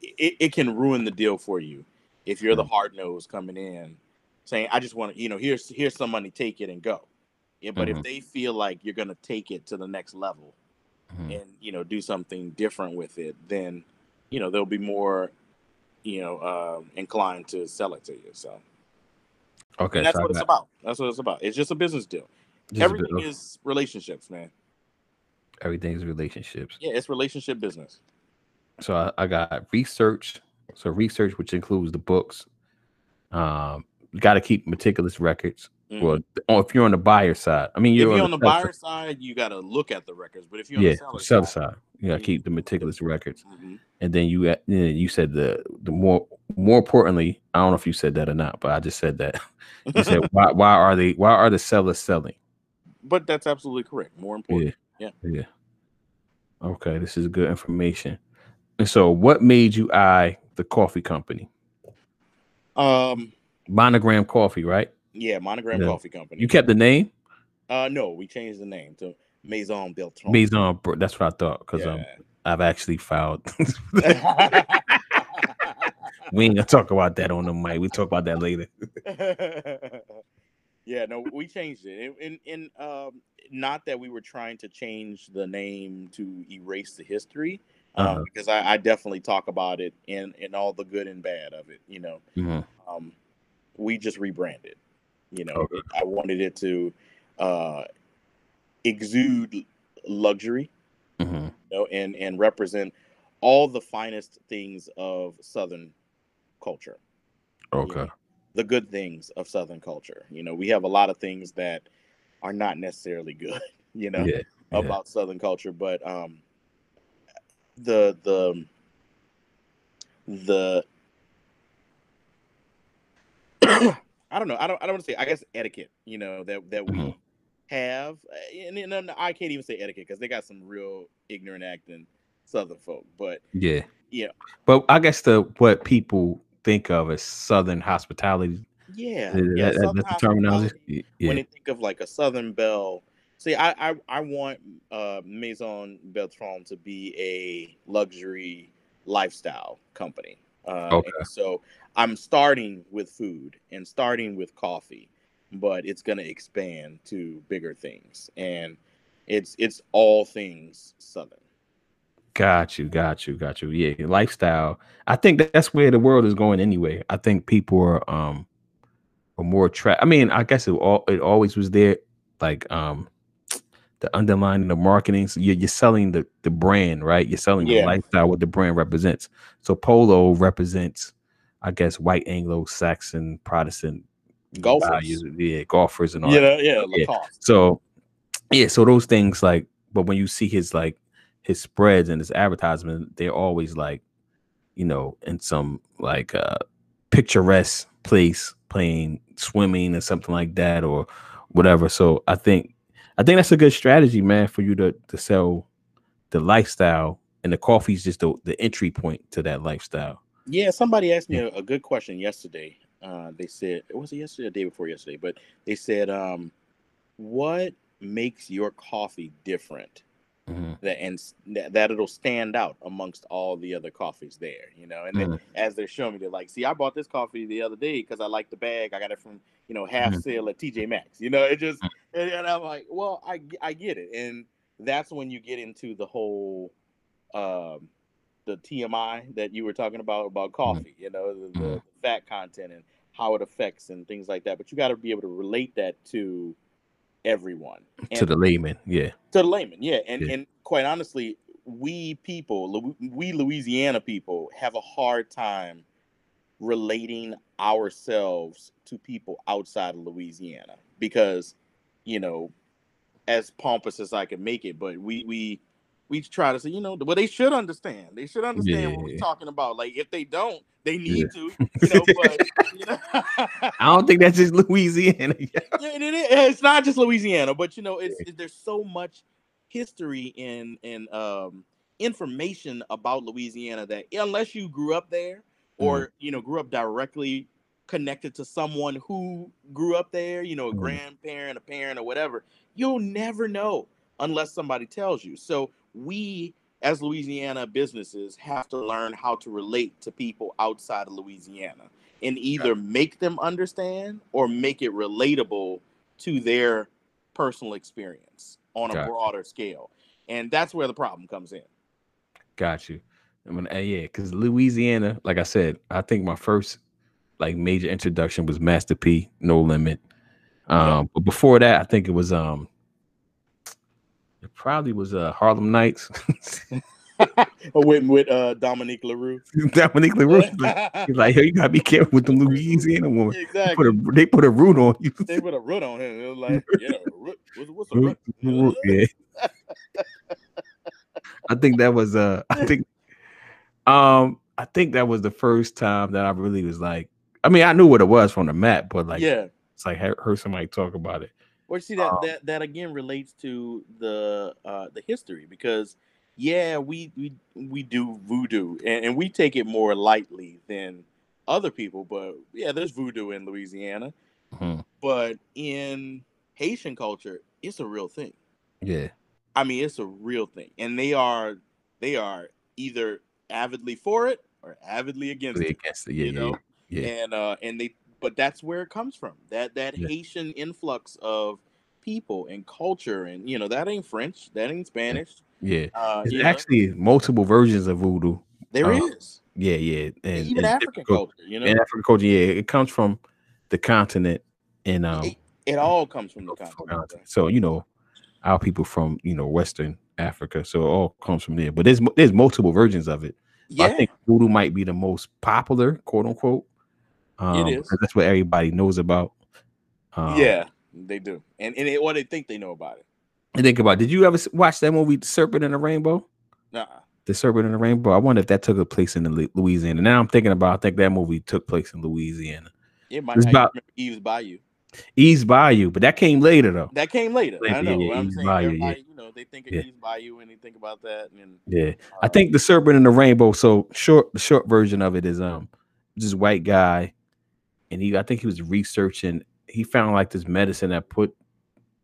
it, it can ruin the deal for you if you're the Mm-hmm. hard nose coming in saying i just want to you know here's here's some money take it and go yeah but Mhm. if they feel like you're going to take it to the next level Mhm. and you know do something different with it then you know they'll be more you know um inclined to sell it to you so Okay, and that's so what it's about. That's what it's about. It's just a business deal. just bit Everything is relationships, man. everything's relationships. Yeah, it's relationship business. So I, I got research. So research, which includes the books. Um, got to keep meticulous records. Mhm. Well, or if you're on the buyer side, I mean, if you're you're on the seller buyer side, you got to look at the records. But if you're yeah, on the seller, seller side, side, you got to you- keep the meticulous records. mhm. And then you, you said the the more more importantly, I don't know if you said that or not, but I just said that. You said why why are they why are the sellers selling? but that's absolutely correct. More important. Yeah. Yeah. Yeah. Okay, this is good information. And so, what made you eye the coffee company? Um. Monogram Coffee, right? Yeah, Monogram Yeah. Coffee Company. You kept the name Uh, no, we changed the name to Maison Bertrand. Maison. That's what I thought because um, I've actually filed. we ain't gonna talk about that on the mic. We talk about that later. yeah, no, we changed it, and, and, um, not that we were trying to change the name to erase the history, um, Uh-huh. because I, I definitely talk about it and and all the good and bad of it. You know, Mhm. um, we just rebranded. You know, Okay. I wanted it to uh, exude luxury, mm-hmm. you know, and and represent all the finest things of Southern culture Okay. know, the good things of Southern culture. You know, we have a lot of things that are not necessarily good, you know, Yeah. yeah. about Southern culture, but um the the the I don't know. I don't. I don't want to say. I guess etiquette. You know that that we Mhm. have, uh, and, and, and I can't even say etiquette because they got some real ignorant acting Southern folk. But Yeah. Yeah. But I guess the what people think of as Southern hospitality. yeah, that- yeah, that- that's the terminology. Yeah. when they think of like a Southern Belle, see, I I, I want uh, Maison Bertrand to be a luxury lifestyle company. Uh, Okay. so I'm starting with food and starting with coffee, but it's going to expand to bigger things, and it's it's all things Southern. Got you, got you, got you. Yeah, lifestyle. I think that's where the world is going anyway. I think people are um are more attract. I mean, I guess it all it always was there. Like um the underlining the marketing. So you're, you're selling the the brand, right? You're selling the Yeah. lifestyle, what the brand represents. So polo represents, I guess, white Anglo-Saxon Protestant Golfers. values. Yeah, golfers and all. Yeah, that. yeah, Yeah. So yeah, so those things like, but when you see his like his spreads and his advertisement, they're always like, you know, in some like uh picturesque place playing swimming or something like that or whatever. So I think I think that's a good strategy, man, for you to to sell the lifestyle and the coffee's just the, the entry point to that lifestyle. Yeah, somebody asked me a, a good question yesterday. Uh, they said it was yesterday, or the day before yesterday, but they said, um, "What makes your coffee different Mhm. that and that, it'll stand out amongst all the other coffees there?" You know, and then Mhm. as they're showing me, they're like, "See, I bought this coffee the other day because I like the bag. I got it from you know half Mhm. sale at TJ Maxx. You know, it just Mhm. and, and I'm like, well, i i get it, and that's when you get into the whole. Um, the TMI that you were talking about about coffee, you know, the, the, Mhm. fat content and how it affects and things like that. But you got to be able to relate that to everyone to the layman. Yeah. to the layman, yeah. And Yeah. and quite honestly, we people, we Louisiana people, have a hard time relating ourselves to people outside of Louisiana because, you know, as pompous as I can make it, but we we we try to say, you know, well, they should understand. They should understand what we're talking about. Like if they don't, they Yeah. need to, you know. But you know, I don't think that's just Louisiana. yeah, it is. It's not just Louisiana, but you know, it's there's so much history and and um, information about Louisiana that unless you grew up there or you know grew up directly connected to someone who grew up there, you know, a Mhm. grandparent, a parent, or whatever, you'll never know unless somebody tells you. So we as Louisiana businesses have to learn how to relate to people outside of Louisiana and either make them understand or make it relatable to their personal experience on a Gotcha. broader scale. And that's where the problem comes in. Got you. I mean, uh, yeah, because Louisiana, like I said, I think my first like major introduction was Master P, No Limit. Yeah. Um, but before that, I think it was um, probably was uh Harlem Nights. with with uh, Dominique LaRue. Dominique LaRue. Like, he's like, yo, you gotta be careful with the Louisiana woman. They put exactly. a they put a root on you. They put a root on him. It was like, yeah, root, what's, what's a root? yeah. I think that was uh I think um I think that was the first time that I really was like I mean I knew what it was from the map, but like yeah. it's like I heard somebody talk about it. Well, you see that Um, that that again relates to the uh the history because yeah, we we we do voodoo and, and we take it more lightly than other people, but yeah, there's voodoo in Louisiana, Mhm. but in Haitian culture, it's a real thing. Yeah. I mean, it's a real thing, and they are they are either avidly for it or avidly against Really it. against it. Yeah, you know, yeah. and uh and they but that's where it comes from that that Yeah. haitian influx of people and culture and you know that ain't french that ain't spanish yeah. uh There's you know, actually multiple versions of voodoo. there uh, is Yeah, yeah. And even and african culture you know And African culture, yeah, it comes from the continent and um it, it all comes from the continent continent. So you know, our people from you know Western Africa, so it all comes from there. But there's there's multiple versions of it. Yeah I think voodoo might be the most popular, quote unquote. Um, is. 'cause That's what everybody knows about. Um, yeah they do and and it, what they think they know about it And think about. Did you ever watch that movie, Serpent in the Rainbow? nah The Serpent in the Rainbow. I wonder if that took a place in Louisiana. Now I'm thinking about. I think that movie took place in Louisiana. it might It's about- eve's bayou Eve's Bayou, but that came later though. that came later Yeah, i know yeah, what i'm Eve's saying Bayou, yeah. you know they think of Yeah. eve's bayou and they think about that and Yeah. I uh, think the serpent in the rainbow. So short, the short version of it is um, this white guy, and he, I think he was researching. He found like this medicine that put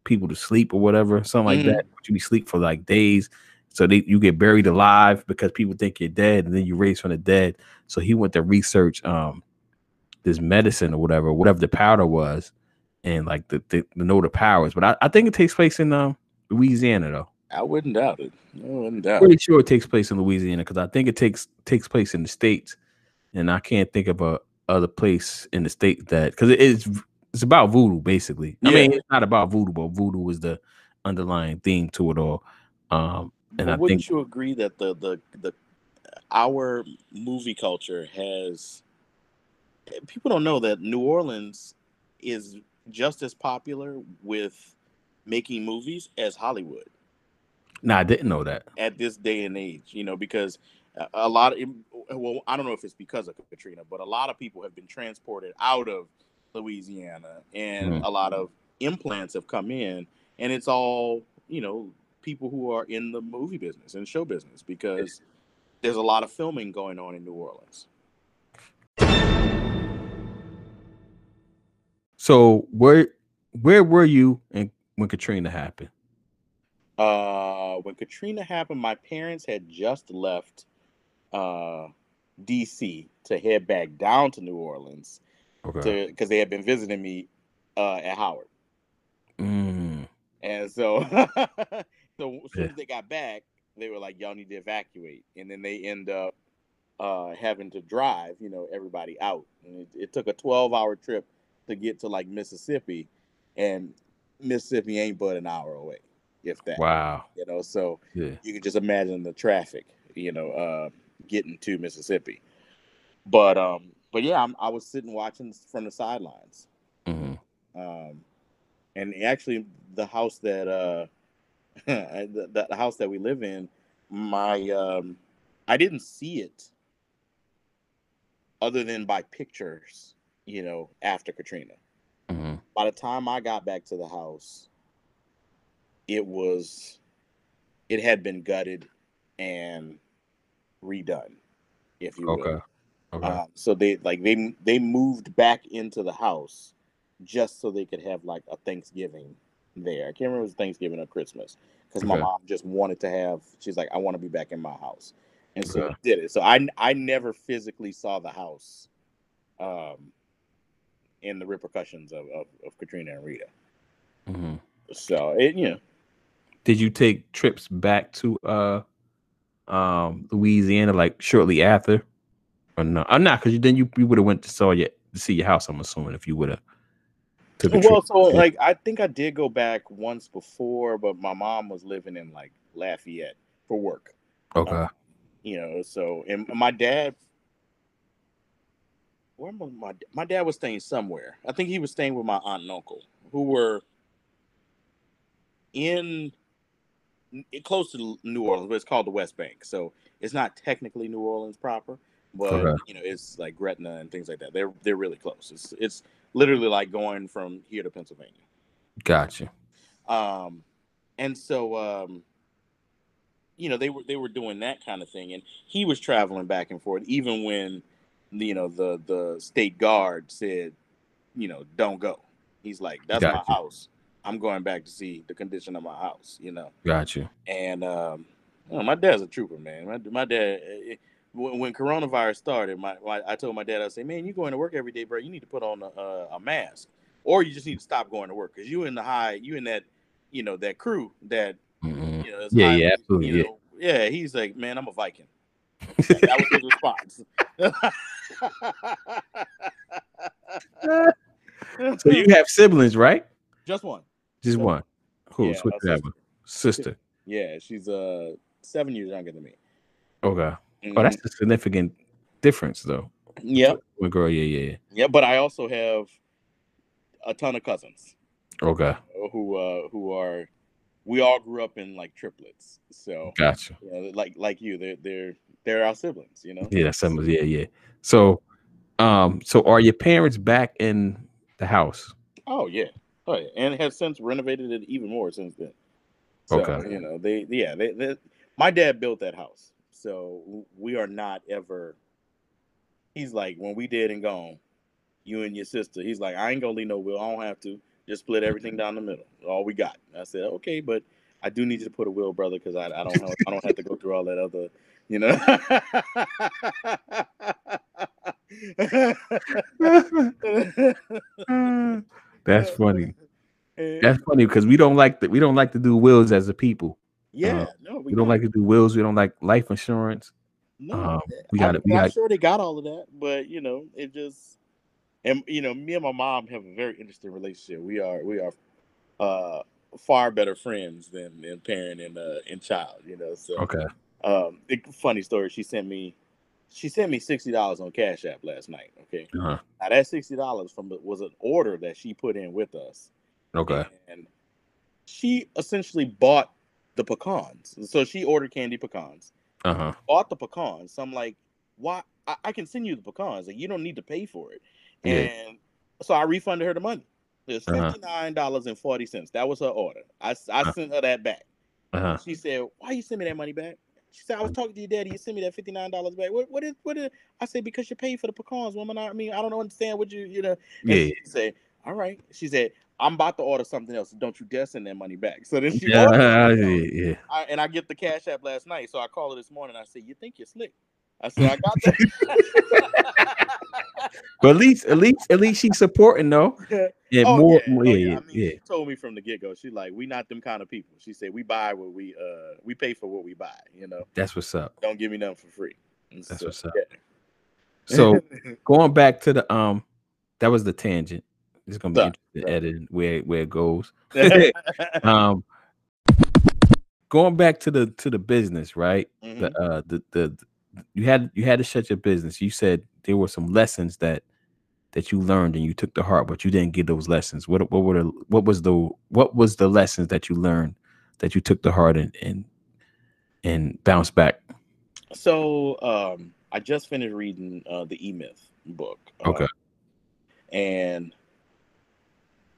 people to sleep or whatever, something like Mhm. that. You be sleep for like days, so they you get buried alive because people think you're dead, and then you raise from the dead. So he went to research um, this medicine or whatever, whatever the powder was, and like the the, the know the powers. But I, I think it takes place in um Louisiana though. i wouldn't doubt it i wouldn't doubt it pretty sure it takes place in Louisiana because I think it takes takes place in the states, and I can't think of a other place in the state that because it is it's about voodoo basically. I mean, it's not about voodoo, but voodoo is the underlying theme to it all. Um, and I wouldn't think you agree that the the the our movie culture has people don't know that New Orleans is just as popular with making movies as Hollywood nah, I didn't know that. at this day and age. You know, because a lot of uh, well, I don't know if it's because of Katrina, but a lot of people have been transported out of Louisiana, and mm-hmm. a lot of implants have come in, and it's all you know people who are in the movie business and show business because there's a lot of filming going on in New Orleans. So where where were you and when Katrina happened? Uh, when Katrina happened, my parents had just left uh, DC to head back down to New Orleans Okay. because they had been visiting me uh, at Howard. Mm, And so, so as soon as they got back, they were like, "Y'all need to evacuate," and then they end up uh, having to drive, you know, everybody out. And it, it took a twelve-hour trip to get to like Mississippi, and Mississippi ain't but an hour away, if that. wow. You know, so Yeah. you can just imagine the traffic, you know, uh, getting to Mississippi. But um, but yeah, I'm, I was sitting watching from the sidelines. Hmm um, and actually the house that uh the, the house that we live in my um i didn't see it other than by pictures you know after katrina. Hmm by the time i got back to the house it was it had been gutted and redone if you will Okay. Okay. um, so they like they they moved back into the house just so they could have like a Thanksgiving there. I can't remember if it was Thanksgiving or Christmas because my mom just wanted to have. She's like, I want to be back in my house, and so Okay. did it. So I I never physically saw the house, um, in the repercussions of of, of Katrina and Rita. hmm So it you know Did you take trips back to uh um Louisiana like shortly after? Or no? I'm not because then you, you would have went to saw your to see your house, I'm assuming, if you would have well trip. so like I think I did go back once before, but my mom was living in like Lafayette for work. Okay. you know so and my dad where my my dad was staying somewhere i think he was staying with my aunt and uncle who were in close to new orleans but it's called the west bank so it's not technically new orleans proper but Okay. you know it's like gretna and things like that they're they're really close it's it's literally like going from here to pennsylvania Gotcha. um and so um you know they were they were doing that kind of thing and he was traveling back and forth even when you know the the state guard said you know don't go he's like that's Gotcha. my house i'm going back to see the condition of my house you know Gotcha. and um you know, my dad's a trooper man my, my dad eh, when, when coronavirus started my, my i told my dad i say man you're going to work every day bro you need to put on a, a, a mask or you just need to stop going to work because you in the high you in that you know that crew that Mhm. you know, Yeah, highly, yeah, absolutely, you yeah. know- yeah. He's like, man, I'm a Viking. that was his response. So you have siblings, right? just one. Just So- one. Who's Yeah, that one. Sister. Yeah, she's uh seven years younger than me. Okay. Oh, Mhm. that's a significant difference, though. yep, Well, girl, yeah, yeah. yeah. But I also have a ton of cousins Okay. who uh who are we all grew up in like triplets. So Gotcha. you know, like like you, they're they're they're our siblings. You know. Yeah, of yeah, yeah. So, um, so are your parents back in the house? Oh yeah, oh yeah, and have since renovated it even more since then. So, Okay. you know they yeah they, they my dad built that house, so we are not ever. He's like when we dead and gone, you and your sister. He's like I ain't gonna leave no will. I don't have to. Just split everything down the middle. All we got. I said okay, but I do need you to put a will, brother, because I, I don't have, I don't have to go through all that other, you know. Mm. That's funny. And- That's funny because we don't like that. We don't like to do wills as a people. yeah, uh, no, We don't like to do wills. We don't like life insurance. No, Um, we got it. I'm got sure they got all of that, but you know, it just and you know, me and my mom have a very interesting relationship. We are we are uh far better friends than, than parent and uh and child, you know. So okay. um it, funny story, she sent me she sent me sixty dollars on Cash App last night. Okay. Uh-huh. Now that sixty dollars from the, was an order that she put in with us. Okay. And she essentially bought the pecans. So she ordered candy pecans Uh huh. bought the pecans. So I'm like, why? I, I can send you the pecans. Like, you don't need to pay for it. Yeah. And so I refunded her the money. It's Uh-huh. fifty nine dollars and forty cents. That was her order. I Uh. sent her that back. Uh huh. She said, "Why you send me that money back?" She said, "I was talking to your daddy. You sent me that fifty nine dollars back. What? What is? What is?" I said, "Because you paid for the pecans, woman. I mean, I don't understand what you, you know." And Yeah. She said, all right. She said, I'm about to order something else. Don't you dare send that money back. So then she Yeah, yeah, yeah. I, and I get the cash app last night. So I call her this morning. I said, You think you're slick? I said, I got that. But at least, at least, at least she's supporting though. Yeah, Oh, more, yeah. more- Oh, yeah, yeah. yeah, I mean, yeah. She told me from the get go. She's like, we not them kind of people. She said, we buy what we uh we pay for what we buy. You know, That's what's up. don't give me nothing for free. And That's so, what's up. yeah. So going back to the um, that was the tangent. It's gonna be Right, interesting right. editing where where it goes. Um, going back to the to the business, right? Mhm. The uh the the you had you had to shut your business. You said there were some lessons that that you learned and you took to heart, but you didn't get those lessons. What what were the what was the what was the lessons that you learned that you took to heart and and and bounced back? So um, I just finished reading uh, the E Myth book. uh, Okay. and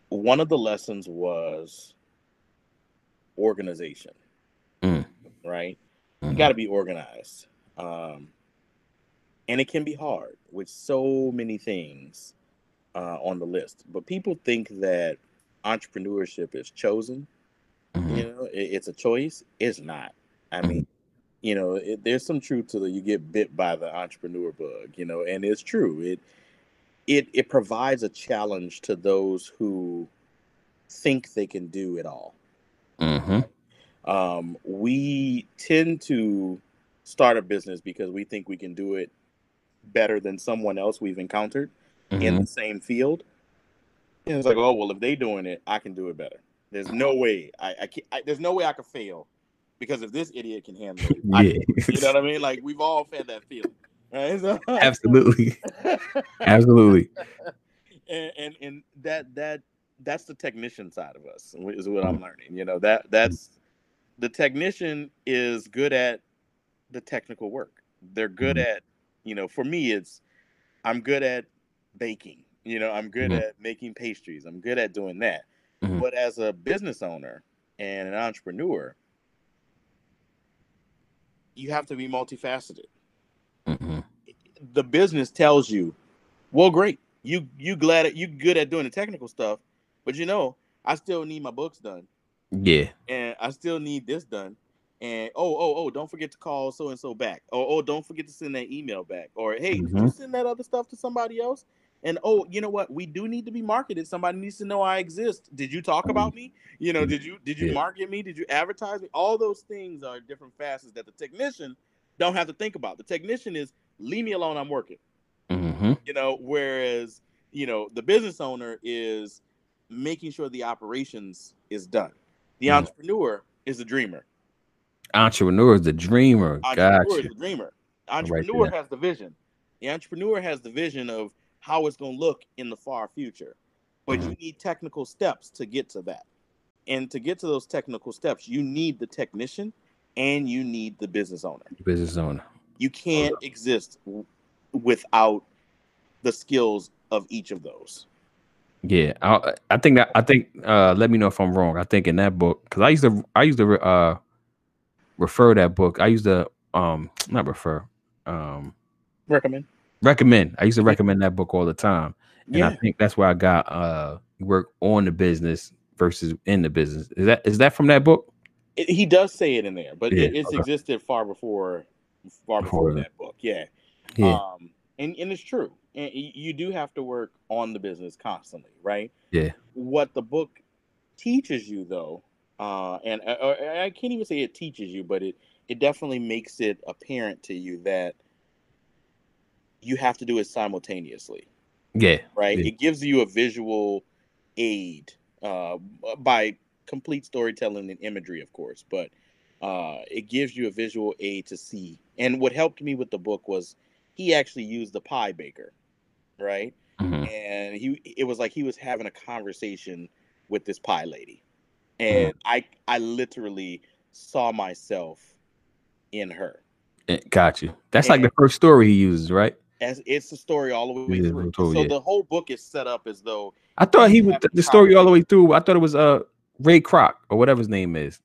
one of the lessons was organization. Mm. Right. You Mhm. got to be organized. Um, and it can be hard with so many things uh, on the list. But people think that entrepreneurship is chosen. Mhm. You know, it, it's a choice. It's not. I mean, you know, it, there's some truth to the you get bit by the entrepreneur bug. You know, and it's true. It it it provides a challenge to those who think they can do it all. Mhm. Um, we tend to start a business because we think we can do it better than someone else we've encountered in Mhm. the same field. And it's like, oh well, if they're doing it, I can do it better. There's no way I, I can't. I, there's no way I could fail because if this idiot can handle it, I Yeah. can. you know what I mean? Like we've all fed that feeling, right? So- Absolutely. Absolutely. and, and and that that that's the technician side of us is what I'm learning. You know that that's the technician is good at the technical work. They're good Mhm. at you know. For me, it's I'm good at baking. You know, I'm good Mhm. at making pastries. I'm good at doing that. Mhm. But as a business owner and an entrepreneur, you have to be multifaceted Mhm. the business tells you, well, great, you you glad at you good at doing the technical stuff, but you know, I still need my books done, Yeah. and I still need this done, and oh oh oh, don't forget to call so and so back, or oh don't forget to send that email back, or hey, did you send that other stuff to somebody else? And oh, you know what? We do need to be marketed. Somebody needs to know I exist. Did you talk about me? You know, did you did you Yeah. market me? Did you advertise me? All those things are different facets that the technician don't have to think about. The technician is leave me alone. I'm working hmm you know whereas you know the business owner is making sure the operations is done the Mhm. entrepreneur is a dreamer Entrepreneur is the dreamer. entrepreneur Gotcha. is the dreamer entrepreneur there. has the vision the entrepreneur has the vision of how it's going to look in the far future but you Mhm. need technical steps to get to that and to get to those technical steps you need the technician and you need the business owner Business owner. you can't exist without the skills of each of those Yeah, I, I think that I think. Uh, let me know if I'm wrong. I think in that book because I used to I used to uh refer that book. I used to um not refer um recommend recommend. I used to recommend that book all the time, and I think that's where I got uh work on the business versus in the business. Is that is that from that book? It, he does say it in there, but Yeah, it, it's okay. existed far before, far before, Before that. that book. Yeah, Yeah, um, and and it's true. And you do have to work on the business constantly, right? Yeah. What the book teaches you, though, uh, and uh, uh, I can't even say it teaches you, but it it definitely makes it apparent to you that you have to do it simultaneously yeah, right? Yeah. It gives you a visual aid uh, by complete storytelling and imagery, of course, but uh, it gives you a visual aid to see. And what helped me with the book was he actually used the pie baker, right? Mhm. And he it was like he was having a conversation with this pie lady, and I I literally saw myself in her. Eh, got you. That's like the first story he uses, right? As it's the story all the way Yeah, through. totally, so yeah. the whole book is set up as though I thought he was the story all the way through. I thought it was uh Ray Kroc or whatever his name is,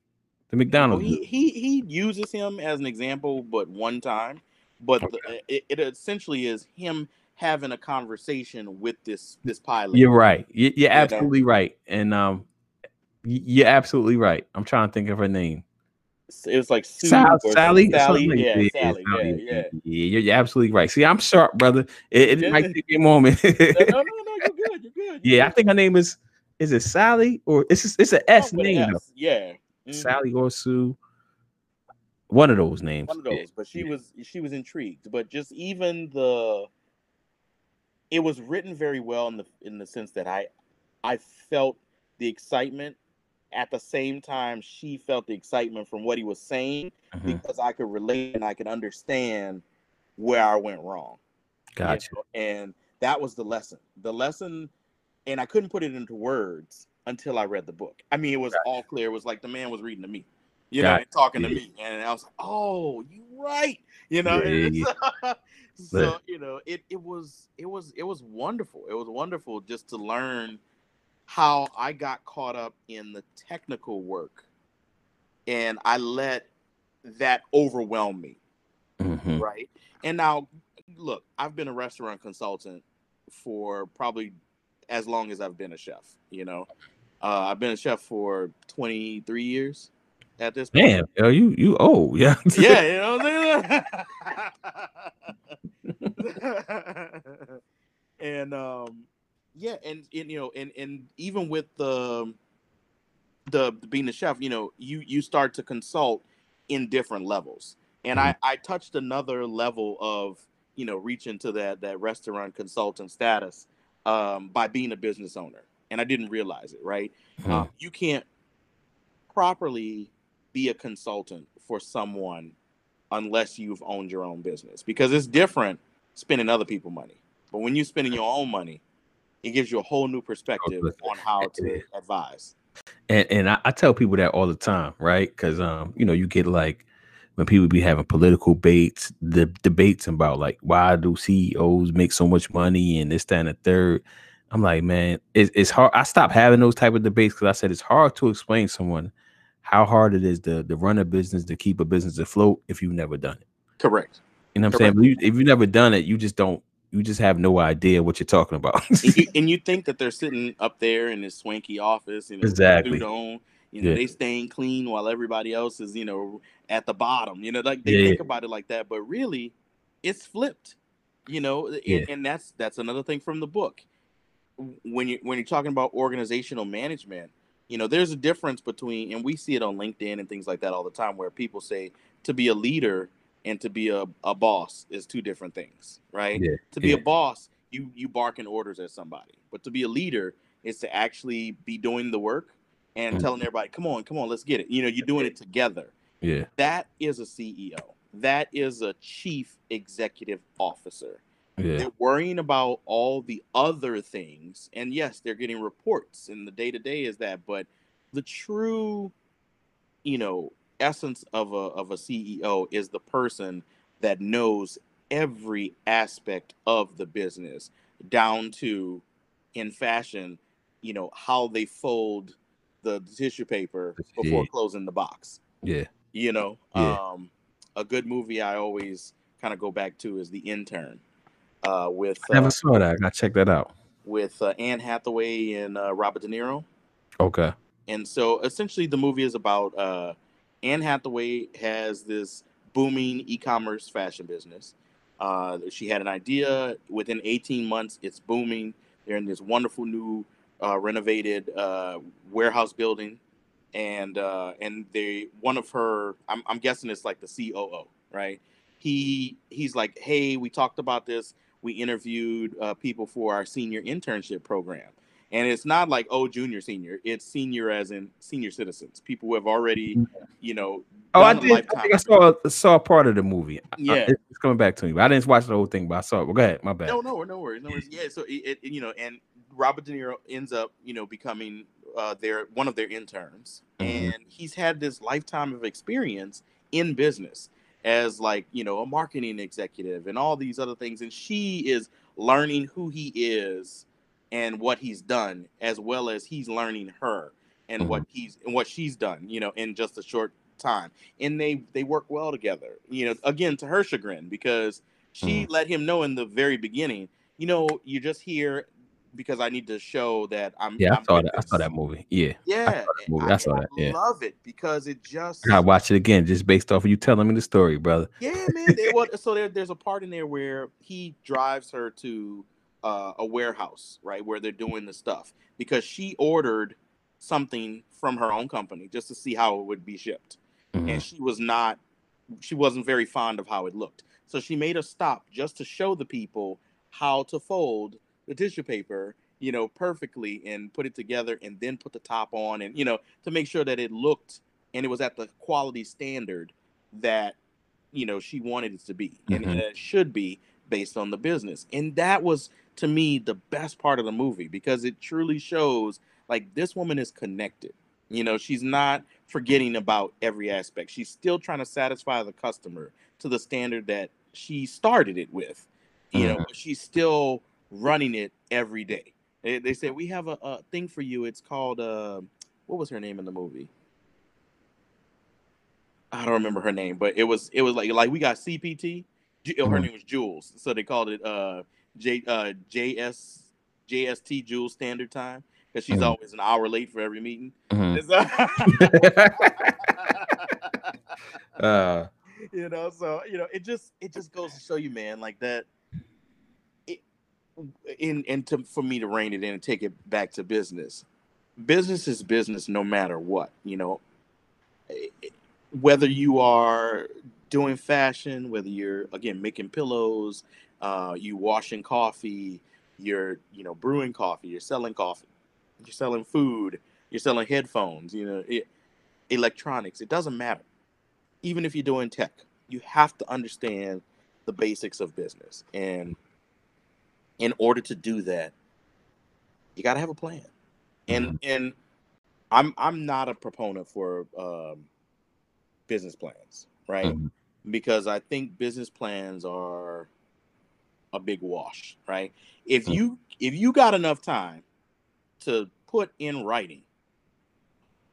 the McDonald's. he, he he uses him as an example, but one time. But the, it, it essentially is him having a conversation with this this pilot. You're right. You- You're absolutely right. And um, you're absolutely right. I'm trying to think of her name. It was like Sue Sal- or Sally. Sally, something like- yeah, Sally, yeah, Sally. yeah. Yeah, you're, you're absolutely right. See, I'm sharp, brother. It, it might take me a moment. No, no, no, no, you're good, you're good. you're yeah, I think her name is is it Sally or it's it's an S an name. S, Yeah, Mhm. Sally or Sue. One of those names. one of Yeah. those. But she yeah. was she was intrigued. But just even the, it was written very well in the in the sense that I, I felt the excitement. At the same time, she felt the excitement from what he was saying Mhm. because I could relate and I could understand where I went wrong. you Gotcha. know, And that was the lesson. The lesson, and I couldn't put it into words until I read the book. I mean, it was all clear. It was like the man was reading to me, you know, Gotcha. and talking to me. And I was like, oh, you're right. You know, Yeah, yeah, so, you know, it it was it was it was wonderful. It was wonderful just to learn how I got caught up in the technical work and I let that overwhelm me Mhm. right? And now, look, I've been a restaurant consultant for probably as long as I've been a chef. You know, uh, I've been a chef for 23 years at this point. Damn, yo, you you old, yeah. Yeah, you know what I'm saying? and um, yeah, and, and you know, and and even with the the being the chef, you know, you you start to consult in different levels. And I I touched another level of you know reaching to that that restaurant consultant status um, by being a business owner, and I didn't realize it. Right, Mhm. um, you can't properly be a consultant for someone unless you've owned your own business because it's different spending other people money. But when you're spending your own money, it gives you a whole new perspective on how to advise. and and I, I tell people that all the time, right? Because um, you know, you get like when people be having political debates, the debates about like why do CEOs make so much money and this, that, and the third. I'm like, man, it's, it's hard. I stopped having those type of debates because I said it's hard to explain someone how hard it is to, to run a business, to keep a business afloat if you've never done it. Correct. You know what I'm saying? But you, if you've never done it, you just don't. You just have no idea what you're talking about. and, you, and you think that they're sitting up there in this swanky office, you know, with Exactly. on, you know, Yeah. they staying clean while everybody else is, you know, at the bottom. You know, like they Yeah. think about it like that, but really, it's flipped. You know, and, Yeah. and that's that's another thing from the book. When you when you're talking about organizational management, you know, there's a difference between, and we see it on LinkedIn and things like that all the time, where people say to be a leader and to be a, a boss is two different things, right? Yeah, To be yeah. a boss, you you barking orders at somebody, but to be a leader is to actually be doing the work and Mhm. telling everybody, "Come on, come on, let's get it." You know, you're doing it together. yeah, That is a CEO. That is a chief executive officer. yeah, They're worrying about all the other things, and yes, they're getting reports, and the day to day is that. But the true, you know, essence of a of a CEO is the person that knows every aspect of the business, down to, in fashion, you know, how they fold the tissue paper before Yeah. closing the box yeah. you know Yeah. um a good movie i always kind of go back to is the intern uh with I never uh, saw that. I gotta check that out. with uh, anne hathaway and uh, robert de niro Okay. and so essentially the movie is about uh anne hathaway has this booming e-commerce fashion business. Uh she had an idea. Within 18 months it's booming. They're in this wonderful new uh renovated uh warehouse building. And uh and they one of her I'm, I'm guessing it's like the coo right? He he's like hey we talked about this. We interviewed uh, people for our senior internship program and it's not like oh junior senior it's senior as in senior citizens people who have already you know Oh, I did. I lifetime. think I saw saw part of the movie. I- Yeah. it's coming back to me. But I didn't watch the whole thing, but I saw it. Well, go ahead. My bad. No, no, no worries, no worries. Yeah, so it, it you know, and Robert De Niro ends up, you know, becoming uh, their one of their interns, Mhm. and he's had this lifetime of experience in business as like you know a marketing executive and all these other things, and she is learning who he is and what he's done, as well as he's learning her and what mm-hmm. he's and what she's done, you know, in just a short time, and they they work well together. You know, again to her chagrin because she mm-hmm. let him know in the very beginning, you know, you're just here because I need to show that I'm. Yeah, I I'm saw that. I saw that movie. Yeah, Yeah, that movie. I saw that, yeah. love it because it just I watch it again just based off of you telling me the story, brother. yeah, man. They, well, so there, there's a part in there where he drives her to uh, a warehouse, right, where they're doing the stuff because she ordered something from her own company just to see how it would be shipped, Mhm. and she was not, she wasn't very fond of how it looked. So she made a stop just to show the people how to fold the tissue paper, you know, perfectly and put it together, and then put the top on, and you know, to make sure that it looked and it was at the quality standard that you know she wanted it to be and, and it should be based on the business. And that was to me the best part of the movie because it truly shows like this woman is connected. You know she's not forgetting about every aspect. She's still trying to satisfy the customer to the standard that she started it with you know but she's still running it every day. They, they said we have a, a thing for you. It's called uh what was her name in the movie? I don't remember her name, but it was it was like like we got CPT. Her Mhm. name was Jules, so they called it uh J uh JS JST Jules Standard Time because she's Mhm. always an hour late for every meeting. Mhm. Uh, uh, you know, so you know, it just it just goes to show you, man, like that. It, in and to for me to rein it in and take it back to business. Business is business, no matter what. You know, whether you are doing fashion, whether you're again making pillows, uh, you washing coffee, you're you know brewing coffee, you're selling coffee, you're selling food, you're selling headphones, you know, it, electronics. It doesn't matter. Even if you're doing tech, you have to understand the basics of business, and in order to do that, you got to have a plan. And and I'm I'm not a proponent for um, business plans, right? Mhm. Because I think business plans are a big wash, right? If Mhm. you if you got enough time to put in writing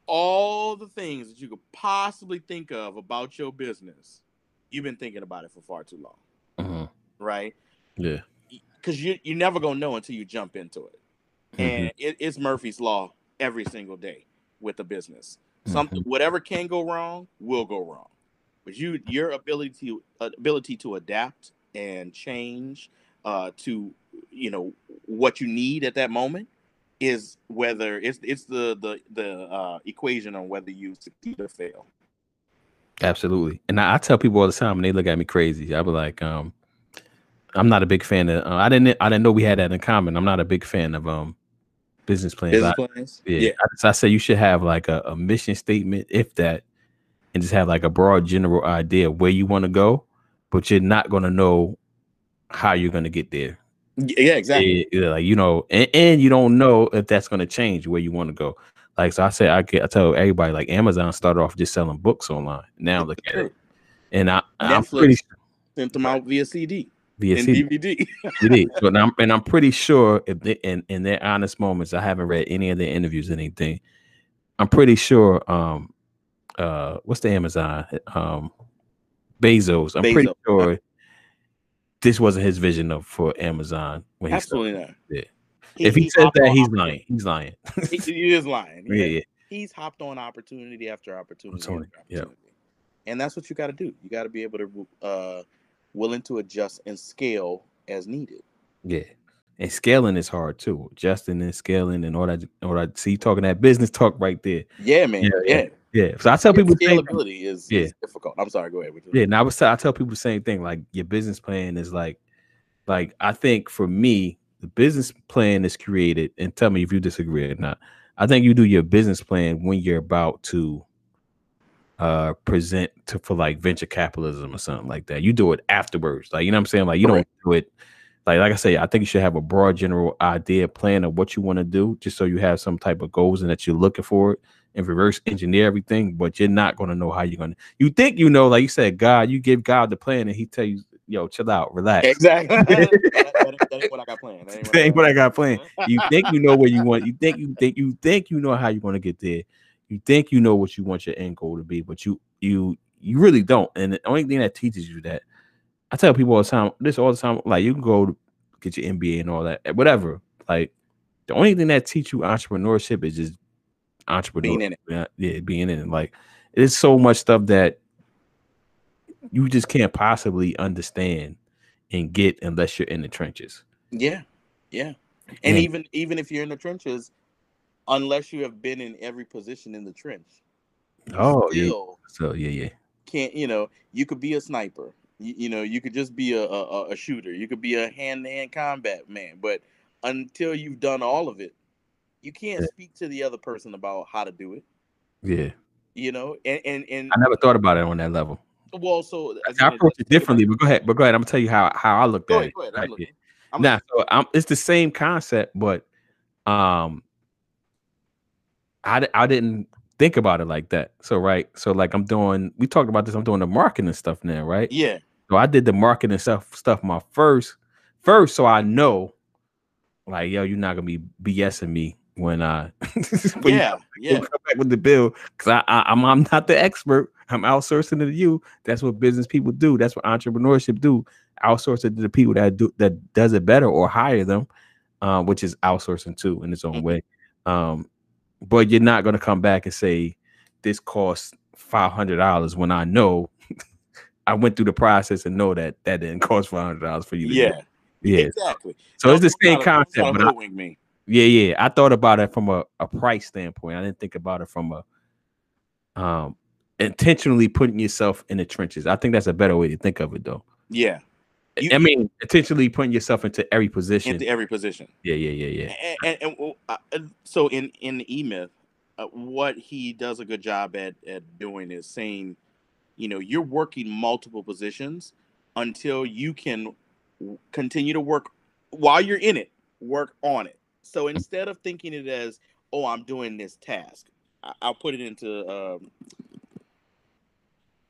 all the things that you could possibly think of about your business, you've been thinking about it for far too long, Mhm. right? Yeah. Because you you're never gonna know until you jump into it Mhm. and it, it's Murphy's law every single day with a business. Mm-hmm. Something, whatever can go wrong, will go wrong. But you, your ability to uh, ability to adapt and change uh, to you know what you need at that moment is whether it's it's the the the uh, equation on whether you succeed or fail. Absolutely. And I, I tell people all the time, and they look at me crazy. I be like, um, I'm not a big fan of. Uh, I didn't. I didn't know we had that in common. I'm not a big fan of um business plans. Business I, plans, yeah, I, I say you should have like a, a mission statement, if that, and just have like a broad general idea of where you want to go, but you're not going to know how you're going to get there. yeah, exactly. Yeah, like you know, and, and you don't know if that's going to change where you want to go. Like so, I say I get I tell everybody like Amazon started off just selling books online. Now look at it, and I I'm pretty Netflix sent them out via CD via and CD. DVD. Is. But I'm and I'm pretty sure if they, in in their honest moments, I haven't read any of their interviews, or anything. I'm pretty sure. Um, uh, what's the Amazon? Um, Bezos. I'm pretty sure this wasn't his vision of for Amazon when he started. Absolutely not. Yeah. If he, he said that, he's lying. He's lying. He, he is lying. yeah, yeah. he's hopped on opportunity after opportunity, Opportunity, yeah. and that's what you got to do. You got to be able to uh, willing to adjust and scale as needed. Yeah. And scaling is hard too. Adjusting and scaling and all that. All that. See, talking that business talk right there. Yeah, man. Yeah, Yeah, yeah. So I tell people the same thing. scalability is, Yeah. is difficult. I'm sorry. Go ahead. With Yeah, and I was I tell people the same thing. Like your business plan is like, like I think for me, the business plan is created. And tell me if you disagree or not. I think you do your business plan when you're about to uh present to for like venture capitalism or something like that. You do it afterwards. Like you know what I'm saying? Like you Correct. don't do it like like I say, I think you should have a broad general idea plan of what you want to do, just so you have some type of goals and that you're looking for it and reverse engineer everything, but you're not gonna know how you're gonna you think you know, like you said, God, you give God the plan and he tell you, yo, chill out, relax. exactly. that, that- that ain't what I got planned. That ain't what That ain't what I got planned. You think you know where you want. You think you think you think you know how you're gonna get there. You think you know what you want your end goal to be, but you you you really don't. And the only thing that teaches you that, I tell people all the time, this all the time, like you can go to get your MBA and all that, eh, whatever. Like the only thing that teach you entrepreneurship is just entrepreneurship. Being in it. Yeah, being in it. Like it's so much stuff that you just can't possibly understand and get unless you're in the trenches. Yeah, yeah. And And- even even if you're in the trenches, unless you have been in every position in the trench, Oh yeah. So yeah, yeah. can't. You know, you could be a sniper. You, you know, you could just be a, a a- a shooter. You could be a hand to hand combat man. But until you've done all of it, you can't Yeah. speak to the other person about how to do it. Yeah. You know, and and and I never thought about it on that level. well, so I approach it differently, but go ahead. But go ahead. I'm gonna tell you how how I looked at ahead, it. go ahead. I'm right? looking. I'm Nah, so I'm, it's the same concept, but um, I I didn't think about it like that. So right, so like I'm doing. We talked about this. I'm doing the marketing stuff now, right? Yeah, So I did the marketing stuff stuff my first first, so I know, like yo, you're not gonna be BSing me when I when you yeah, yeah. come back with the bill because I, I I'm I'm not the expert. I'm outsourcing it to you. That's what business people do. That's what entrepreneurship do. Outsource it to the people that do that does it better or hire them, uh, which is outsourcing too in its own Mhm. way. Um, but you're not gonna come back and say this costs five hundred dollars when I know I went through the process and know that that didn't cost five hundred dollars for you. To do. Yeah, yeah. exactly. So it's the same try to- don't try concept, but I, me. Yeah, yeah. I thought about it from a, a price standpoint. I didn't think about it from a um intentionally putting yourself in the trenches. I think that's a better way to think of it though. Yeah, You- I mean, intentionally putting yourself into every position. into every position. yeah, yeah, yeah, yeah. And, and, and, uh, so in in the E Myth, uh, what he does a good job at at doing is saying, you know, you're working multiple positions until you can w- continue to work while you're in it. Work on it. So instead of thinking it as, oh, I'm doing this task, I- I'll put it into, um,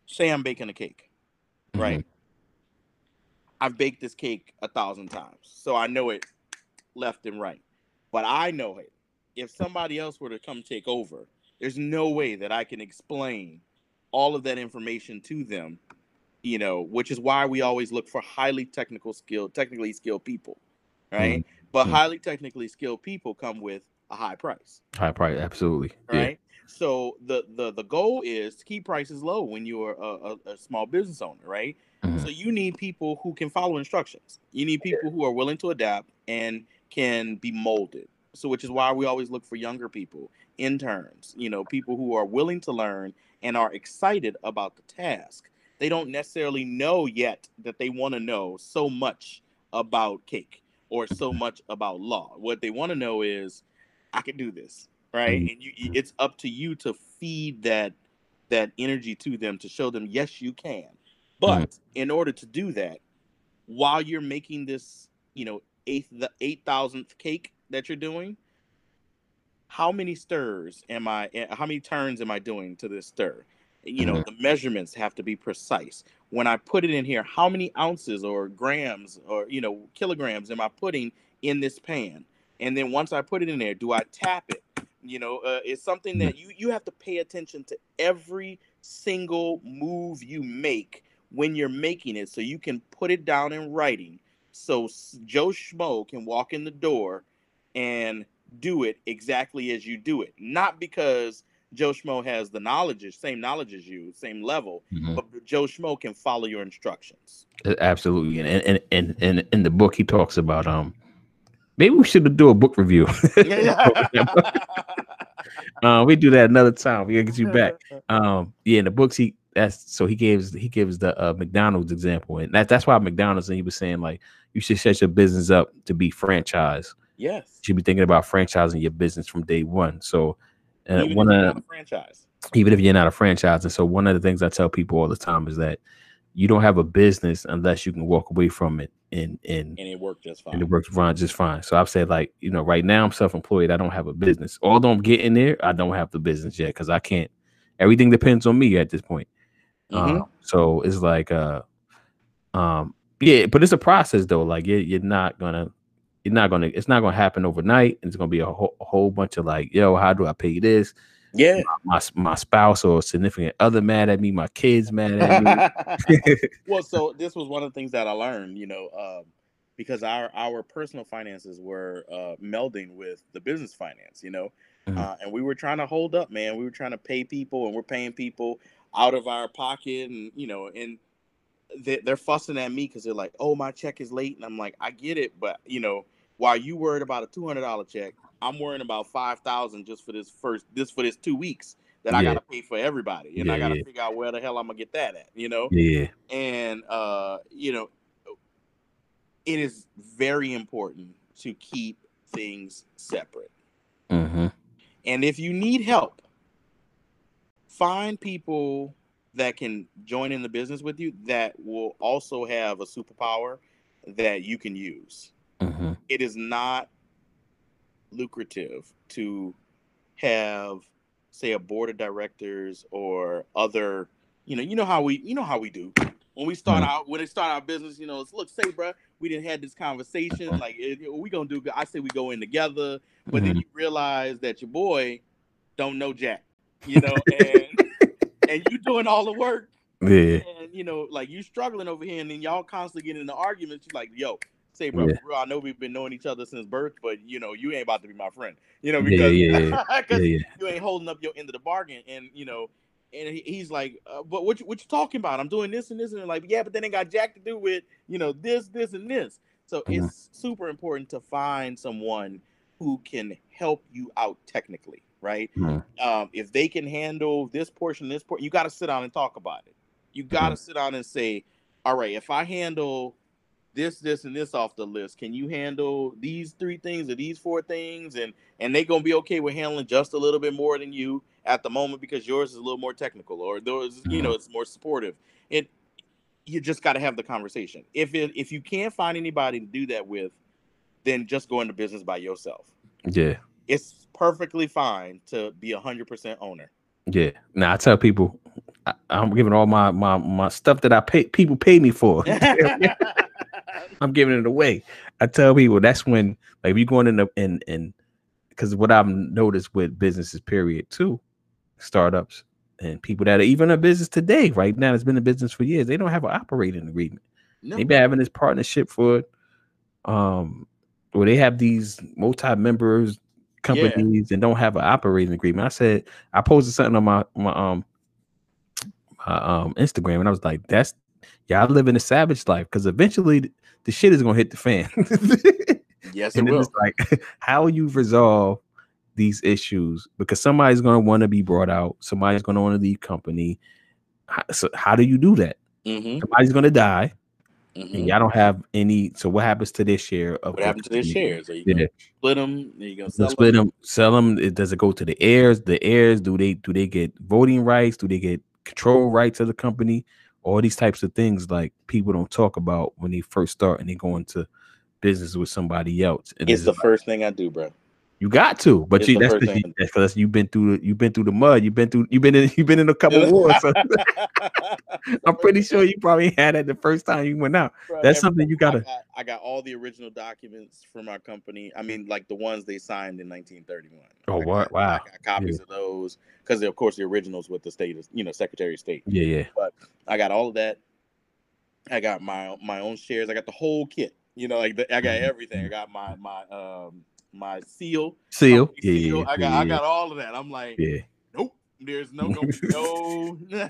say, I'm baking a cake, right? I've baked this cake a thousand times, so I know it left and right. But I know it. If somebody else were to come take over, there's no way that I can explain all of that information to them, you know, which is why we always look for highly technical skilled, technically skilled people, right? But Mhm. highly technically skilled people come with a high price, High price, absolutely. Yeah. right? So the the the goal is to keep prices low when you're a, a, a small business owner, right? Mhm. So you need people who can follow instructions. You need people who are willing to adapt and can be molded. So which is why we always look for younger people, interns, you know, people who are willing to learn and are excited about the task. They don't necessarily know yet that they want to know so much about cake or so much about law. What they want to know is I can do this, right? Mhm. And you it's up to you to feed that that energy to them to show them yes you can. But in order to do that, while you're making this, you know, eighth the eight thousandth cake that you're doing, how many stirs am I? eh, How many turns am I doing to this stir? You know, the measurements have to be precise. When I put it in here, how many ounces or grams or you know kilograms am I putting in this pan? And then once I put it in there, do I tap it? You know, uh, it's something that you you have to pay attention to every single move you make when you're making it, so you can put it down in writing, so Joe Schmo can walk in the door and do it exactly as you do it, not because Joe Schmo has the knowledge, same knowledge as you, same level, Mhm. but Joe Schmo can follow your instructions. Absolutely. And and and and in the book he talks about um maybe we should do a book review. uh, we do that another time. We gotta get you back. Um, yeah, in the books he that's so he gives he gives the uh, McDonald's example, and that, that's why McDonald's and he was saying like you should set your business up to be franchised. Yes. You should be thinking about franchising your business from day one. So uh, Even if one you're of not a franchise. even if you're not a franchise, and so one of the things I tell people all the time is that you don't have a business unless you can walk away from it and and And it worked just and fine. it works fine just fine. So I've said like, you know, right now I'm self-employed. I don't have a business. Although I'm getting there, I don't have the business yet because I can't. Everything depends on me at this point. Mhm. Uh, so it's like, uh, um, yeah, but it's a process though. Like you're, you're not gonna, you're not gonna, it's not gonna happen overnight. It's gonna be a whole, a whole bunch of like, yo, how do I pay this? Yeah. My my spouse or significant other mad at me. My kids mad at me. well, so this was one of the things that I learned, you know, um, because our our personal finances were uh, melding with the business finance, you know, Mhm. uh, and we were trying to hold up, man. We were trying to pay people, and we're paying people out of our pocket, and you know, and they, they're fussing at me because they're like, "Oh, my check is late," and I'm like, "I get it, but you know, while you worried about a two hundred dollar check, I'm worrying about five thousand just for this first this for this two weeks that I gotta pay for everybody, and Yeah, I gotta yeah. figure out where the hell I'm gonna get that at, you know." Yeah. and uh you know it is very important to keep things separate Mm-hmm. and if you need help find people that can join in the business with you that will also have a superpower that you can use. Mm-hmm. it is not lucrative to have say a board of directors or other you know you know how we you know how we do. When we start Mhm. out when they start our business you know it's look say bruh we didn't had this conversation like it, we gonna do i say we go in together but then you realize that your boy don't know jack you know and and you doing all the work Yeah. and you know, like you struggling over here, and then y'all constantly getting into arguments. You like, yo, say, bro, Yeah. bro, I know we've been knowing each other since birth, but you know, you ain't about to be my friend. You know, because yeah, Yeah. you ain't holding up your end of the bargain, and you know. And he- he's like, uh, "But what you, what you talking about? I'm doing this and this and like, yeah, but then it got jack to do with you know this, this, and this. So Mhm. it's super important to find someone who can help you out technically, right? Mhm. um, if they can handle this portion, this portion, you got to sit down and talk about it. You got to Mm-hmm. sit down and say, all right, if I handle this, this, and this off the list, can you handle these three things or these four things? And and they gonna be okay with handling just a little bit more than you at the moment because yours is a little more technical or those, you know, it's more supportive. It you just got to have the conversation. If it if you can't find anybody to do that with, then just go into business by yourself. Yeah. It's perfectly fine to be a hundred percent owner. Yeah. Now I tell people, I, I'm giving all my my my stuff that I pay people pay me for. I'm giving it away. I tell people that's when like we going in the in in because what I've noticed with businesses, period, too, startups and people that are even in business today, right now, that's been in business for years, they don't have an operating agreement. No. been having this partnership for um where they have these multi-members companies and don't have an operating agreement. I said I posted something on my my um my um Instagram and I was like, that's y'all living a savage life because eventually the shit is gonna hit the fan. Yes, it and then will. it's like how you resolve these issues because somebody's gonna want to be brought out, somebody's gonna want to leave company. How, so how do you do that? Mm-hmm. Somebody's gonna die, mm-hmm. and y'all don't have any. So what happens to their share of What happened to their shares? Are you Yeah. gonna split them? Are you gonna sell split them? them, sell them. It does it go to the heirs? The heirs do they do they get voting rights? Do they get control rights of the company? All these types of things like people don't talk about when they first start and they go into business with somebody else. And It's the like, first thing I do, bro. You got to, but it's you that's because you, thing. that's 'cause you've been through the, you've been through the mud. You've been through you've been in you've been in a couple wars. So I'm pretty sure you probably had it the first time you went out. Bro, That's something you gotta. got, I got all the original documents from our company. I mean, like the ones they signed in 1931. Oh, I wa- got- wow. I got copies of those because, of course, the originals with the state, is, you know, Secretary of State. Yeah, yeah. But I got all of that. I got my my own shares. I got the whole kit. You know, like the, I got Mhm. everything. I got my my um my seal. Seal. Yeah, seal. I got yeah, I got all of that. I'm like, yeah. nope. There's no gonna no.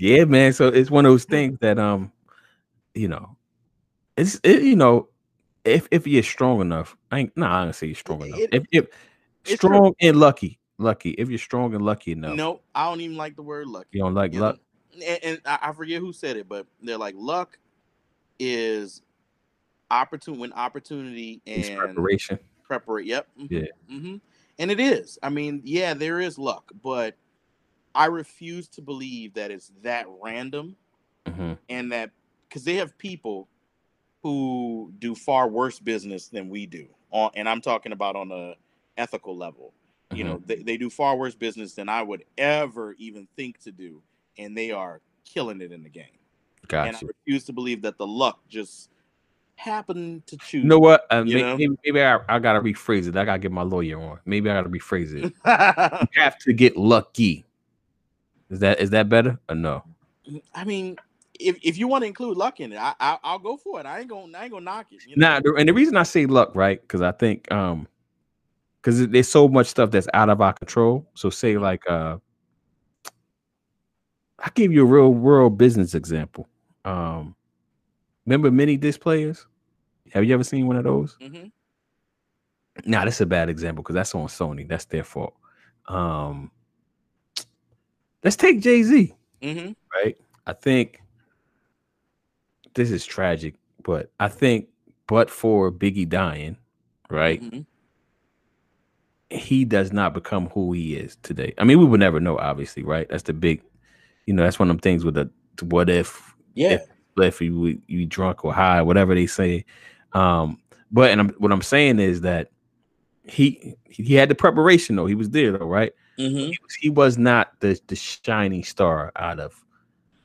yeah man so it's one of those things that um you know it's it, you know if if you're strong enough i ain't nah, i don't say you're strong enough It- if, if it's true. strong and lucky lucky if you're strong and lucky enough no, I don't even like the word lucky. you don't like you luck know? And, and I forget who said it, but they're like luck is opportune when opportunity it's and preparation preparate. Yep. mhm, Yeah. mhm. And it is. I mean, yeah, there is luck, but I refuse to believe that it's that random Mhm. and that because they have people who do far worse business than we do. On and I'm talking about on a ethical level. You Mm-hmm. know, they, they do far worse business than I would ever even think to do, and they are killing it in the game. Gotcha. And I refuse to believe that the luck just happened to choose. you know what uh, You may- know? maybe, maybe I, I gotta rephrase it i gotta get my lawyer on maybe i gotta rephrase it you have to get lucky is that is that better or no I mean, if, if you want to include luck in it, I, I I'll go for it. I ain't gonna I ain't gonna knock it. You know? Nah, and the reason I say luck, right? Because I think um, because there's so much stuff that's out of our control. So say mm-hmm. like uh, I give you a real world business example. Um, remember mini disc players? Have you ever seen one of those? Mm-hmm. Nah, that's a bad example because that's on Sony. That's their fault. Um, let's take Jay Z. Mm-hmm. Right. I think this is tragic, but I think, but for Biggie dying, right, mm-hmm. he does not become who he is today. I mean, we would never know, obviously, right? That's the big, you know, that's one of them things with the what if, yeah, if, if you you drunk or high, whatever they say. Um, but and I'm, what I'm saying is that he he had the preparation though. He was there though, right? Mm-hmm. He, was, he, was, not the the shining star out of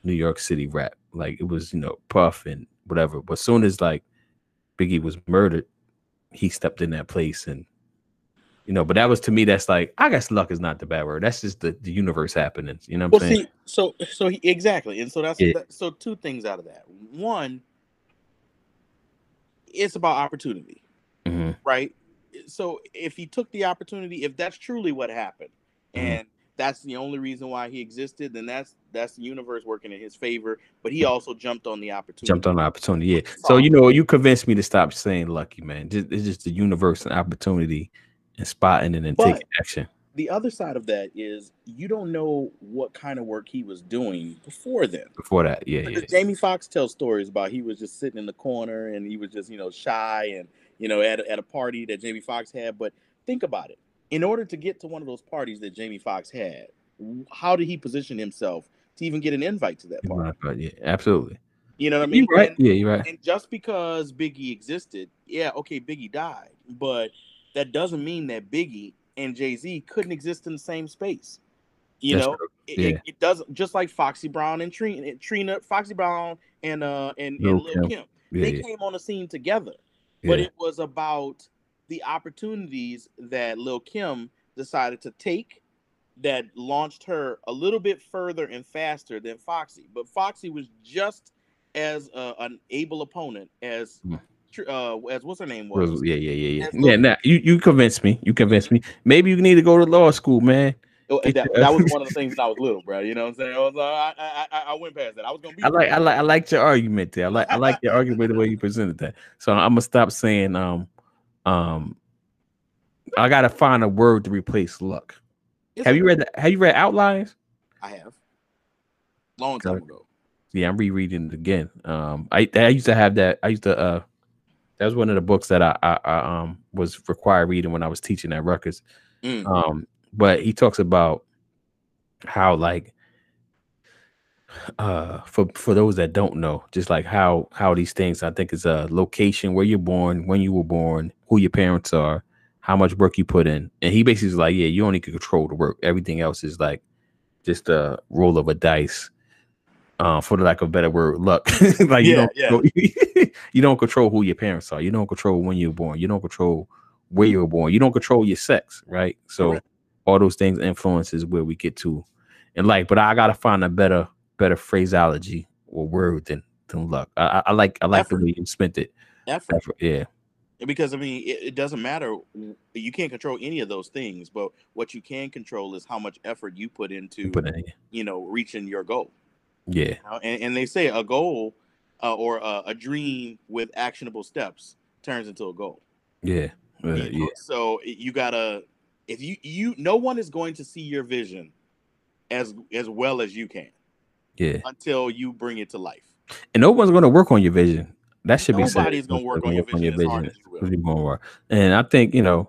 New York City rap. Like it was, you know, Puff and whatever. But soon as like Biggie was murdered, he stepped in that place and you know, but that was to me that's like I guess luck is not the bad word. That's just the, the universe happening. You know what well, I'm saying? See, so so he, exactly. And so that's yeah. that, so two things out of that. One, it's about opportunity. Mm-hmm. Right? So if he took the opportunity, if that's truly what happened, mm-hmm. and that's the only reason why he existed, then that's that's the universe working in his favor. But he also jumped on the opportunity. Jumped on the opportunity, yeah. So you know, you convinced me to stop saying lucky, man. It's just the universe and opportunity and spotting and then but taking action. The other side of that is you don't know what kind of work he was doing before then. Before that, yeah, yeah. Jamie Foxx tells stories about he was just sitting in the corner and he was just you know shy and you know at a, at a party that Jamie Foxx had. But think about it in order to get to one of those parties that Jamie Foxx had, how did he position himself to even get an invite to that party? Yeah, absolutely. You know what I mean? You're right. And, yeah, you're right. And just because Biggie existed, yeah, okay, Biggie died, but that doesn't mean that Biggie and Jay Z couldn't exist in the same space. You That's know, it, yeah. it, it, doesn't just like Foxy Brown and Trina, Trina Foxy Brown and uh and, Lil and Lil Kim. Kim. Yeah, they yeah. came on the scene together, but it was about the opportunities that Lil Kim decided to take that launched her a little bit further and faster than Foxy. But Foxy was just as uh, an able opponent as hmm. Uh as what's her name was. Yeah, yeah, yeah, yeah. Yeah, now you, you convinced me. You convinced me. Maybe you need to go to law school, man. Oh, that, that, was one of the things that I was little, bro. You know what I'm saying? I was, uh, I, I, I went past that. I was gonna be. I like, I like, I like your argument there. I like, I like your argument the way you presented that. So I'm gonna stop saying, um, um, I gotta find a word to replace luck. It's have you read that? Have you read Outliers? I have. Long time ago. Yeah, I'm rereading it again. Um, I I used to have that. I used to. Uh, that was one of the books that I, I, I um was required reading when I was teaching at Rutgers. Mm. Um, but he talks about how like uh for for those that don't know just like how how these things i think is a location where you're born when you were born who your parents are how much work you put in. And he basically is like, yeah, you only can control the work. Everything else is like just a roll of a dice. Uh, for the lack of a better word, luck. like yeah, you don't, yeah. you don't control who your parents are. You don't control when you were born. You don't control where you were born. You don't control your sex, right? So all those things influences where we get to in life. But I gotta find a better, better phraseology or word than than luck. I, I like I like Effort. the way you spent it. Effort. Effort. Yeah because I mean, it, it, doesn't matter. You can't control any of those things, but what you can control is how much effort you put into, put in. you know, reaching your goal. Yeah, and, and they say a goal uh, or a, a, dream with actionable steps turns into a goal. Yeah, uh, you know? yeah. So you gotta, if you you, no one is going to see your vision as as well as you can. Yeah. Until you bring it to life. And no one's going to work on your vision. That should Nobody's be Nobody's gonna work on your vision. On your vision. As you. And I think you know,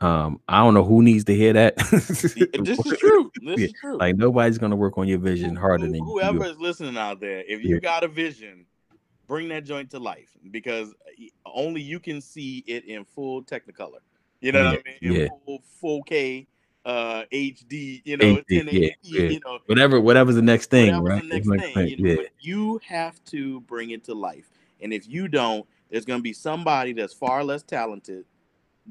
um, I don't know who needs to hear that. this is true. This yeah. is true. Like nobody's gonna work on your vision harder Who, than whoever you. is listening out there. If you yeah. got a vision, bring that joint to life because only you can see it in full Technicolor. You know yeah. what I mean? In full, full K uh HD, you know, HD, yeah, yeah. you know, whatever, whatever's the next thing, right? The next thing, you, know, yeah. you have to bring it to life. And if you don't, there's going to be somebody that's far less talented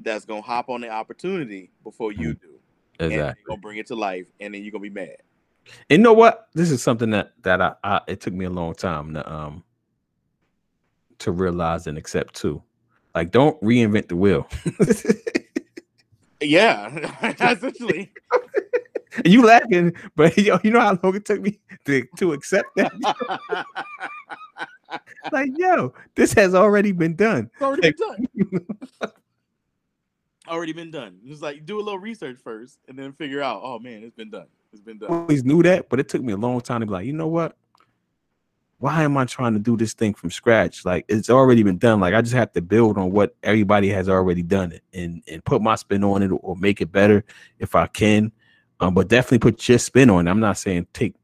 that's going to hop on the opportunity before you do. Exactly. And going to bring it to life, and then you're going to be mad. And you know what? This is something that that I, I it took me a long time to um to realize and accept too. Like, don't reinvent the wheel. Yeah, essentially. you laughing, but yo, you know how long it took me to, to accept that? like, yo, this has already been done. It's already been done. Already been done. It's like do a little research first and then figure out, oh man, it's been done. It's been I done. always knew that, but it took me a long time to be like, you know what? Why am I trying to do this thing from scratch? Like it's already been done. Like I just have to build on what everybody has already done it and and put my spin on it or make it better if I can. Um, but definitely put your spin on it. I'm not saying take,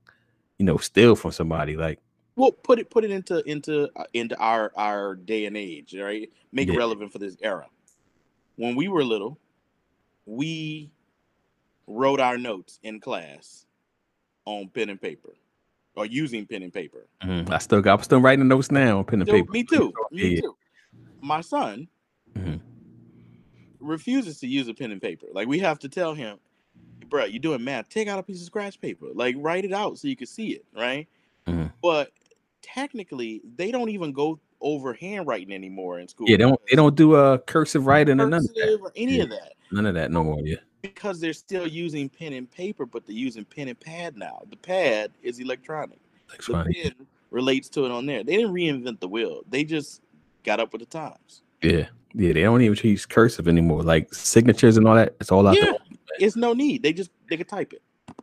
you know, steal from somebody. Like Well, put it put it into into uh, into our our day and age, right? Make Yeah. it relevant for this era. When we were little, we wrote our notes in class on pen and paper, or using pen and paper. I still got I'm still writing notes now on pen and Still- paper. me too. Me Yeah. too. My son Mhm. refuses to use a pen and paper. Like we have to tell him, bro, you're doing math. Take out a piece of scratch paper. Like write it out so you can see it, right? Mhm. But technically, they don't even go over handwriting anymore in school. Yeah, they don't they don't do a uh, cursive writing or none of that. or any Yeah. of that None of that no more. Yeah. because they're still using pen and paper, but they're using pen and pad now. The pad is electronic. That's The pen relates to it on there. They didn't reinvent the wheel. They just got up with the times. Yeah. Yeah. They don't even use cursive anymore. Like signatures and all that. It's all out Yeah. there. It's no need. They just they could type it.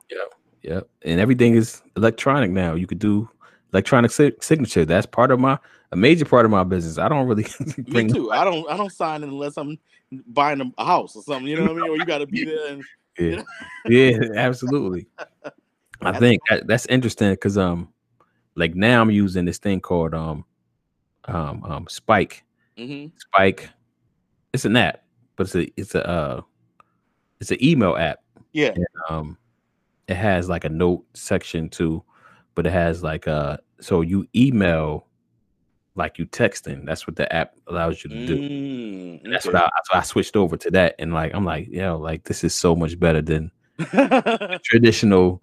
Yeah. Yeah, and everything is electronic now. You could do electronic si- signature. That's part of my a major part of my business. I don't really Me too. I don't I don't sign unless I'm buying a- house or something. You know what I mean? Or you got to be there. And, Yeah, yeah, absolutely. I think that, that's interesting because um, like now I'm using this thing called um, um, um, Spike. Mhm. Spike. It's an app, but it's a it's a uh, it's an email app. Yeah. um it has like a note section too but it has like uh so you email like you texting that's what the app allows you to do Mm, And that's okay. what I, so I switched over to that and like i'm like yo like this is so much better than traditional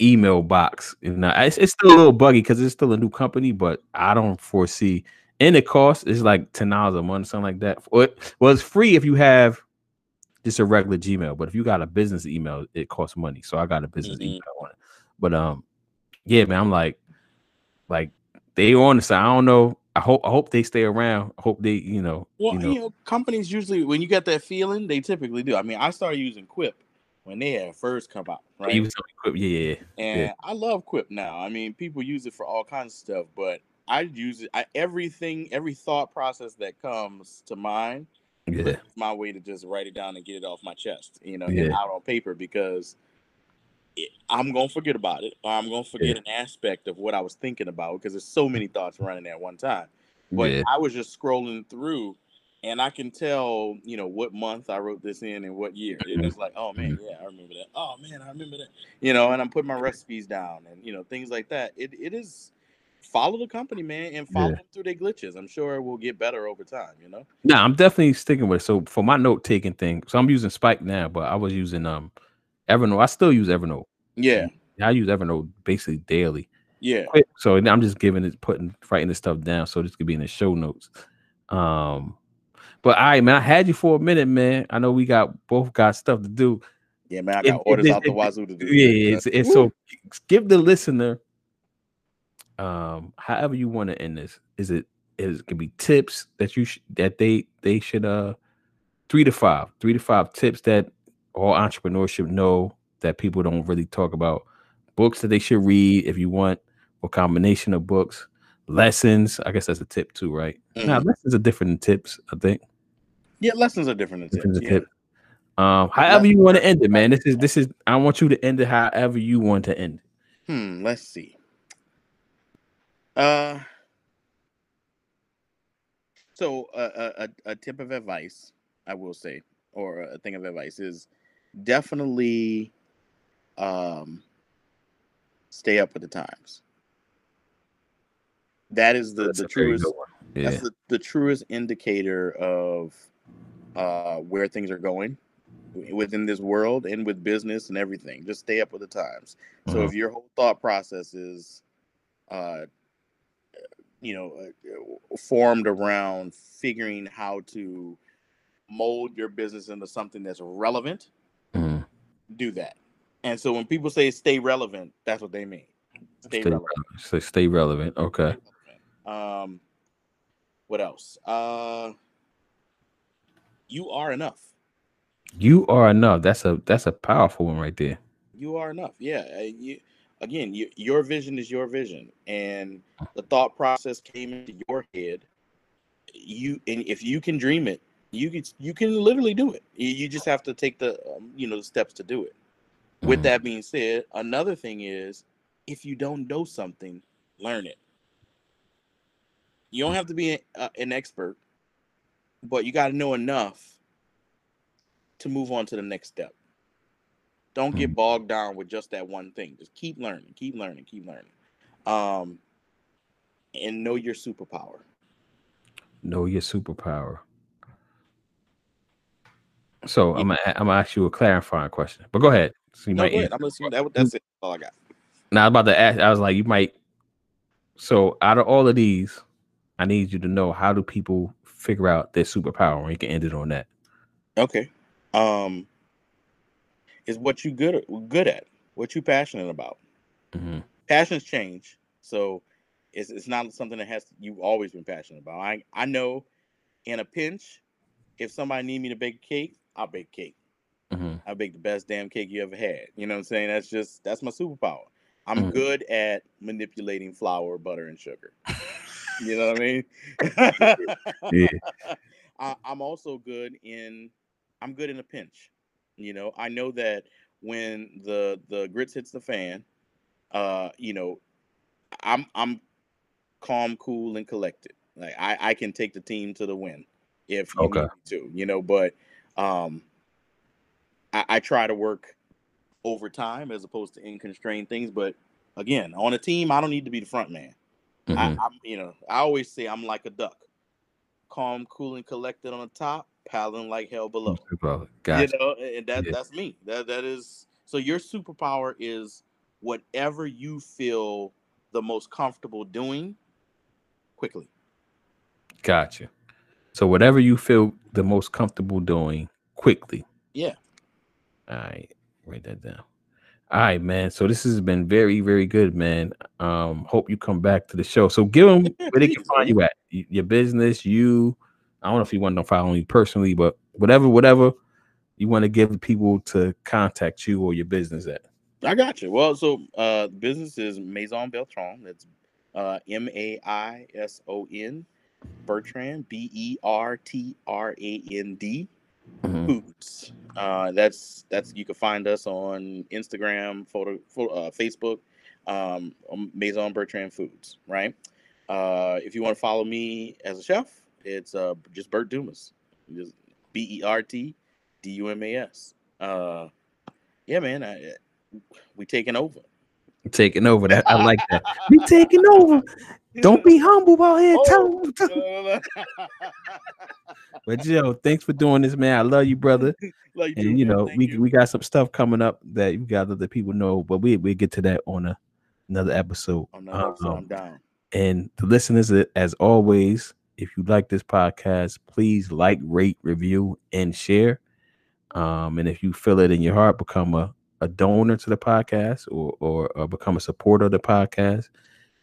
email box you know it's, it's still a little buggy because it's still a new company but i don't foresee and it costs is like ten dollars a month something like that well, it- well it's free if you have just a regular gmail but if you got a business email it costs money so i got a business Mhm. email on it but um yeah man i'm like like they on the side i don't know i hope i hope they stay around i hope they you know Well, you you know know, companies usually when you get that feeling, they typically do. I mean, I started using Quip when they had first come out, oh, right? you was Quip, yeah yeah yeah. and I love Quip now. I mean, people use it for all kinds of stuff, but I use it. I, everything, every thought process that comes to mind, yeah my way to just write it down and get it off my chest, you know, Yeah. and out on paper because I'm gonna forget about it, or I'm gonna forget an aspect of what I was thinking about because there's so many thoughts running at one time. But yeah I was just scrolling through, and I can tell, you know, what month I wrote this in and what year. And it's like, oh man, yeah, I remember that. Oh man, I remember that. You know, and I'm putting my recipes down and you know things like that. It it is follow the company, man, and follow Yeah. them through their glitches. I'm sure it will get better over time. You know. No, I'm definitely sticking with it. So for my note taking thing, so I'm using Spike now, but I was using um Evernote. I still use Evernote. Yeah, I use Evernote basically daily. yeah. So I'm just giving it, putting, writing this stuff down, so this could be in the show notes. Um, but all right, man, I had you for a minute, man. I know we got both got stuff to do. Yeah, man, I got it- orders it- out the wazoo to do. Yeah, it's, it's so give the listener um however you want to end this. Is it is it could be tips that you sh- that they they should uh three to five, three to five tips that all entrepreneurship know that people don't really talk about. Books that they should read if you want, or combination of books, lessons. I guess that's a tip too, right? Nah, Mhm. lessons are different than tips, I think. Yeah, lessons are different than Different tips. than Yeah. tips. Um, however you want to end it, man. This is this is I want you to end it however you want to end. it. Hmm. Let's see. Uh. So uh, a, a a tip of advice I will say, or a thing of advice is definitely um stay up with the times. That is the That's the truest one. Yeah. that's the, the truest indicator of uh where things are going within this world and with business and everything. Just stay up with the times. So Mhm. if your whole thought process is, uh, you know, uh, formed around figuring how to mold your business into something that's relevant. Do that. And so when people say stay relevant, that's what they mean. Stay, Stay relevant. So stay relevant. Okay. Um, what else? Uh, you are enough. You are enough. That's a that's a powerful one right there. You are enough. Yeah. uh, You, again, you, your vision is your vision, and the thought process came into your head. You and if you can dream it, you can you can literally do it. You, just have to take the um, you know the steps to do it. With Mhm. that being said, another thing is if you don't know something, learn it. You don't have to be a, uh, an expert, but you got to know enough to move on to the next step. Don't get Mhm. bogged down with just that one thing. Just keep learning, keep learning, keep learning. Um, and know your superpower. Know your superpower. So I'm gonna I'm gonna ask you a clarifying question, but go ahead. So you No, might. I'm listening. That, that's it. All I got. Now I was about to ask. I was like, you might. So out of all of these, I need you to know how do people figure out their superpower, and you can end it on that. Okay. Um, is what you good at, good at, what you passionate about. Mm-hmm. passions change so it's, it's not something that has you've always been passionate about i i know in a pinch if somebody need me to bake a cake i'll bake cake. Hmm i'll bake the best damn cake you ever had. You know what i'm saying? That's just that's my superpower. I'm Mhm. good at manipulating flour butter and sugar. You know what i mean? Yeah. I, i'm also good in i'm good in a pinch. You know i know that when the the grits hits the fan uh you know i'm i'm calm cool and collected. Like i i can take the team to the win if you Okay. need me to you know but um I, I try to work overtime as opposed to in constrained things but again on a team i don't need to be the front man I, Mhm. i'm you know i always say i'm like a duck calm cool and collected on the top paddling like hell below. Gotcha. you know and that Yeah. that's me that that is so your superpower is whatever you feel the most comfortable doing quickly Gotcha. So whatever you feel the most comfortable doing quickly. Yeah. All right. Write that down. All right, man. So this has been very, very good, man. Um, hope you come back to the show. So give them where they can find you at. Your business, you. I don't know if you want to follow me personally, but whatever, whatever you want to give people to contact you or your business at. i got you well so uh business is maison bertrand that's uh m-a-i-s-o-n bertrand b-e-r-t-r-a-n-d Mhm. foods. Uh, that's that's you can find us on Instagram, photo, pho- uh, Facebook, um, on Maison Bertrand Foods. Right. Uh, if you want to follow me as a chef, it's uh, just Bert Dumas. Just B E R T D U M A S. Uh, yeah, man. I, we taking over. Taking over that. I like that. Be taking over. Don't be humble out here. Tell Oh, 'em. no, no, no. But yo, thanks for doing this, man. I love you, brother. like And you know, we we got some stuff coming up that you got to let people know, but we we get to that on a, another episode. episode, Um, I'm down. and the listeners, as always, if you like this podcast, please like, rate, review, and share. Um, and if you feel it in your heart, become a, a donor to the podcast or, or or become a supporter of the podcast.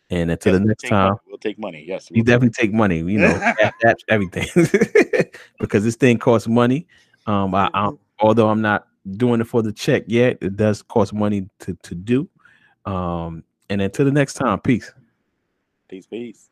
And until Yes, the we'll next time, money. we'll take money. Yes, you we'll take- definitely take money, you know, that, that's everything because this thing costs money. Um, I, I, although I'm not doing it for the check yet, it does cost money to to do. Um, and until the next time, peace. Peace, peace.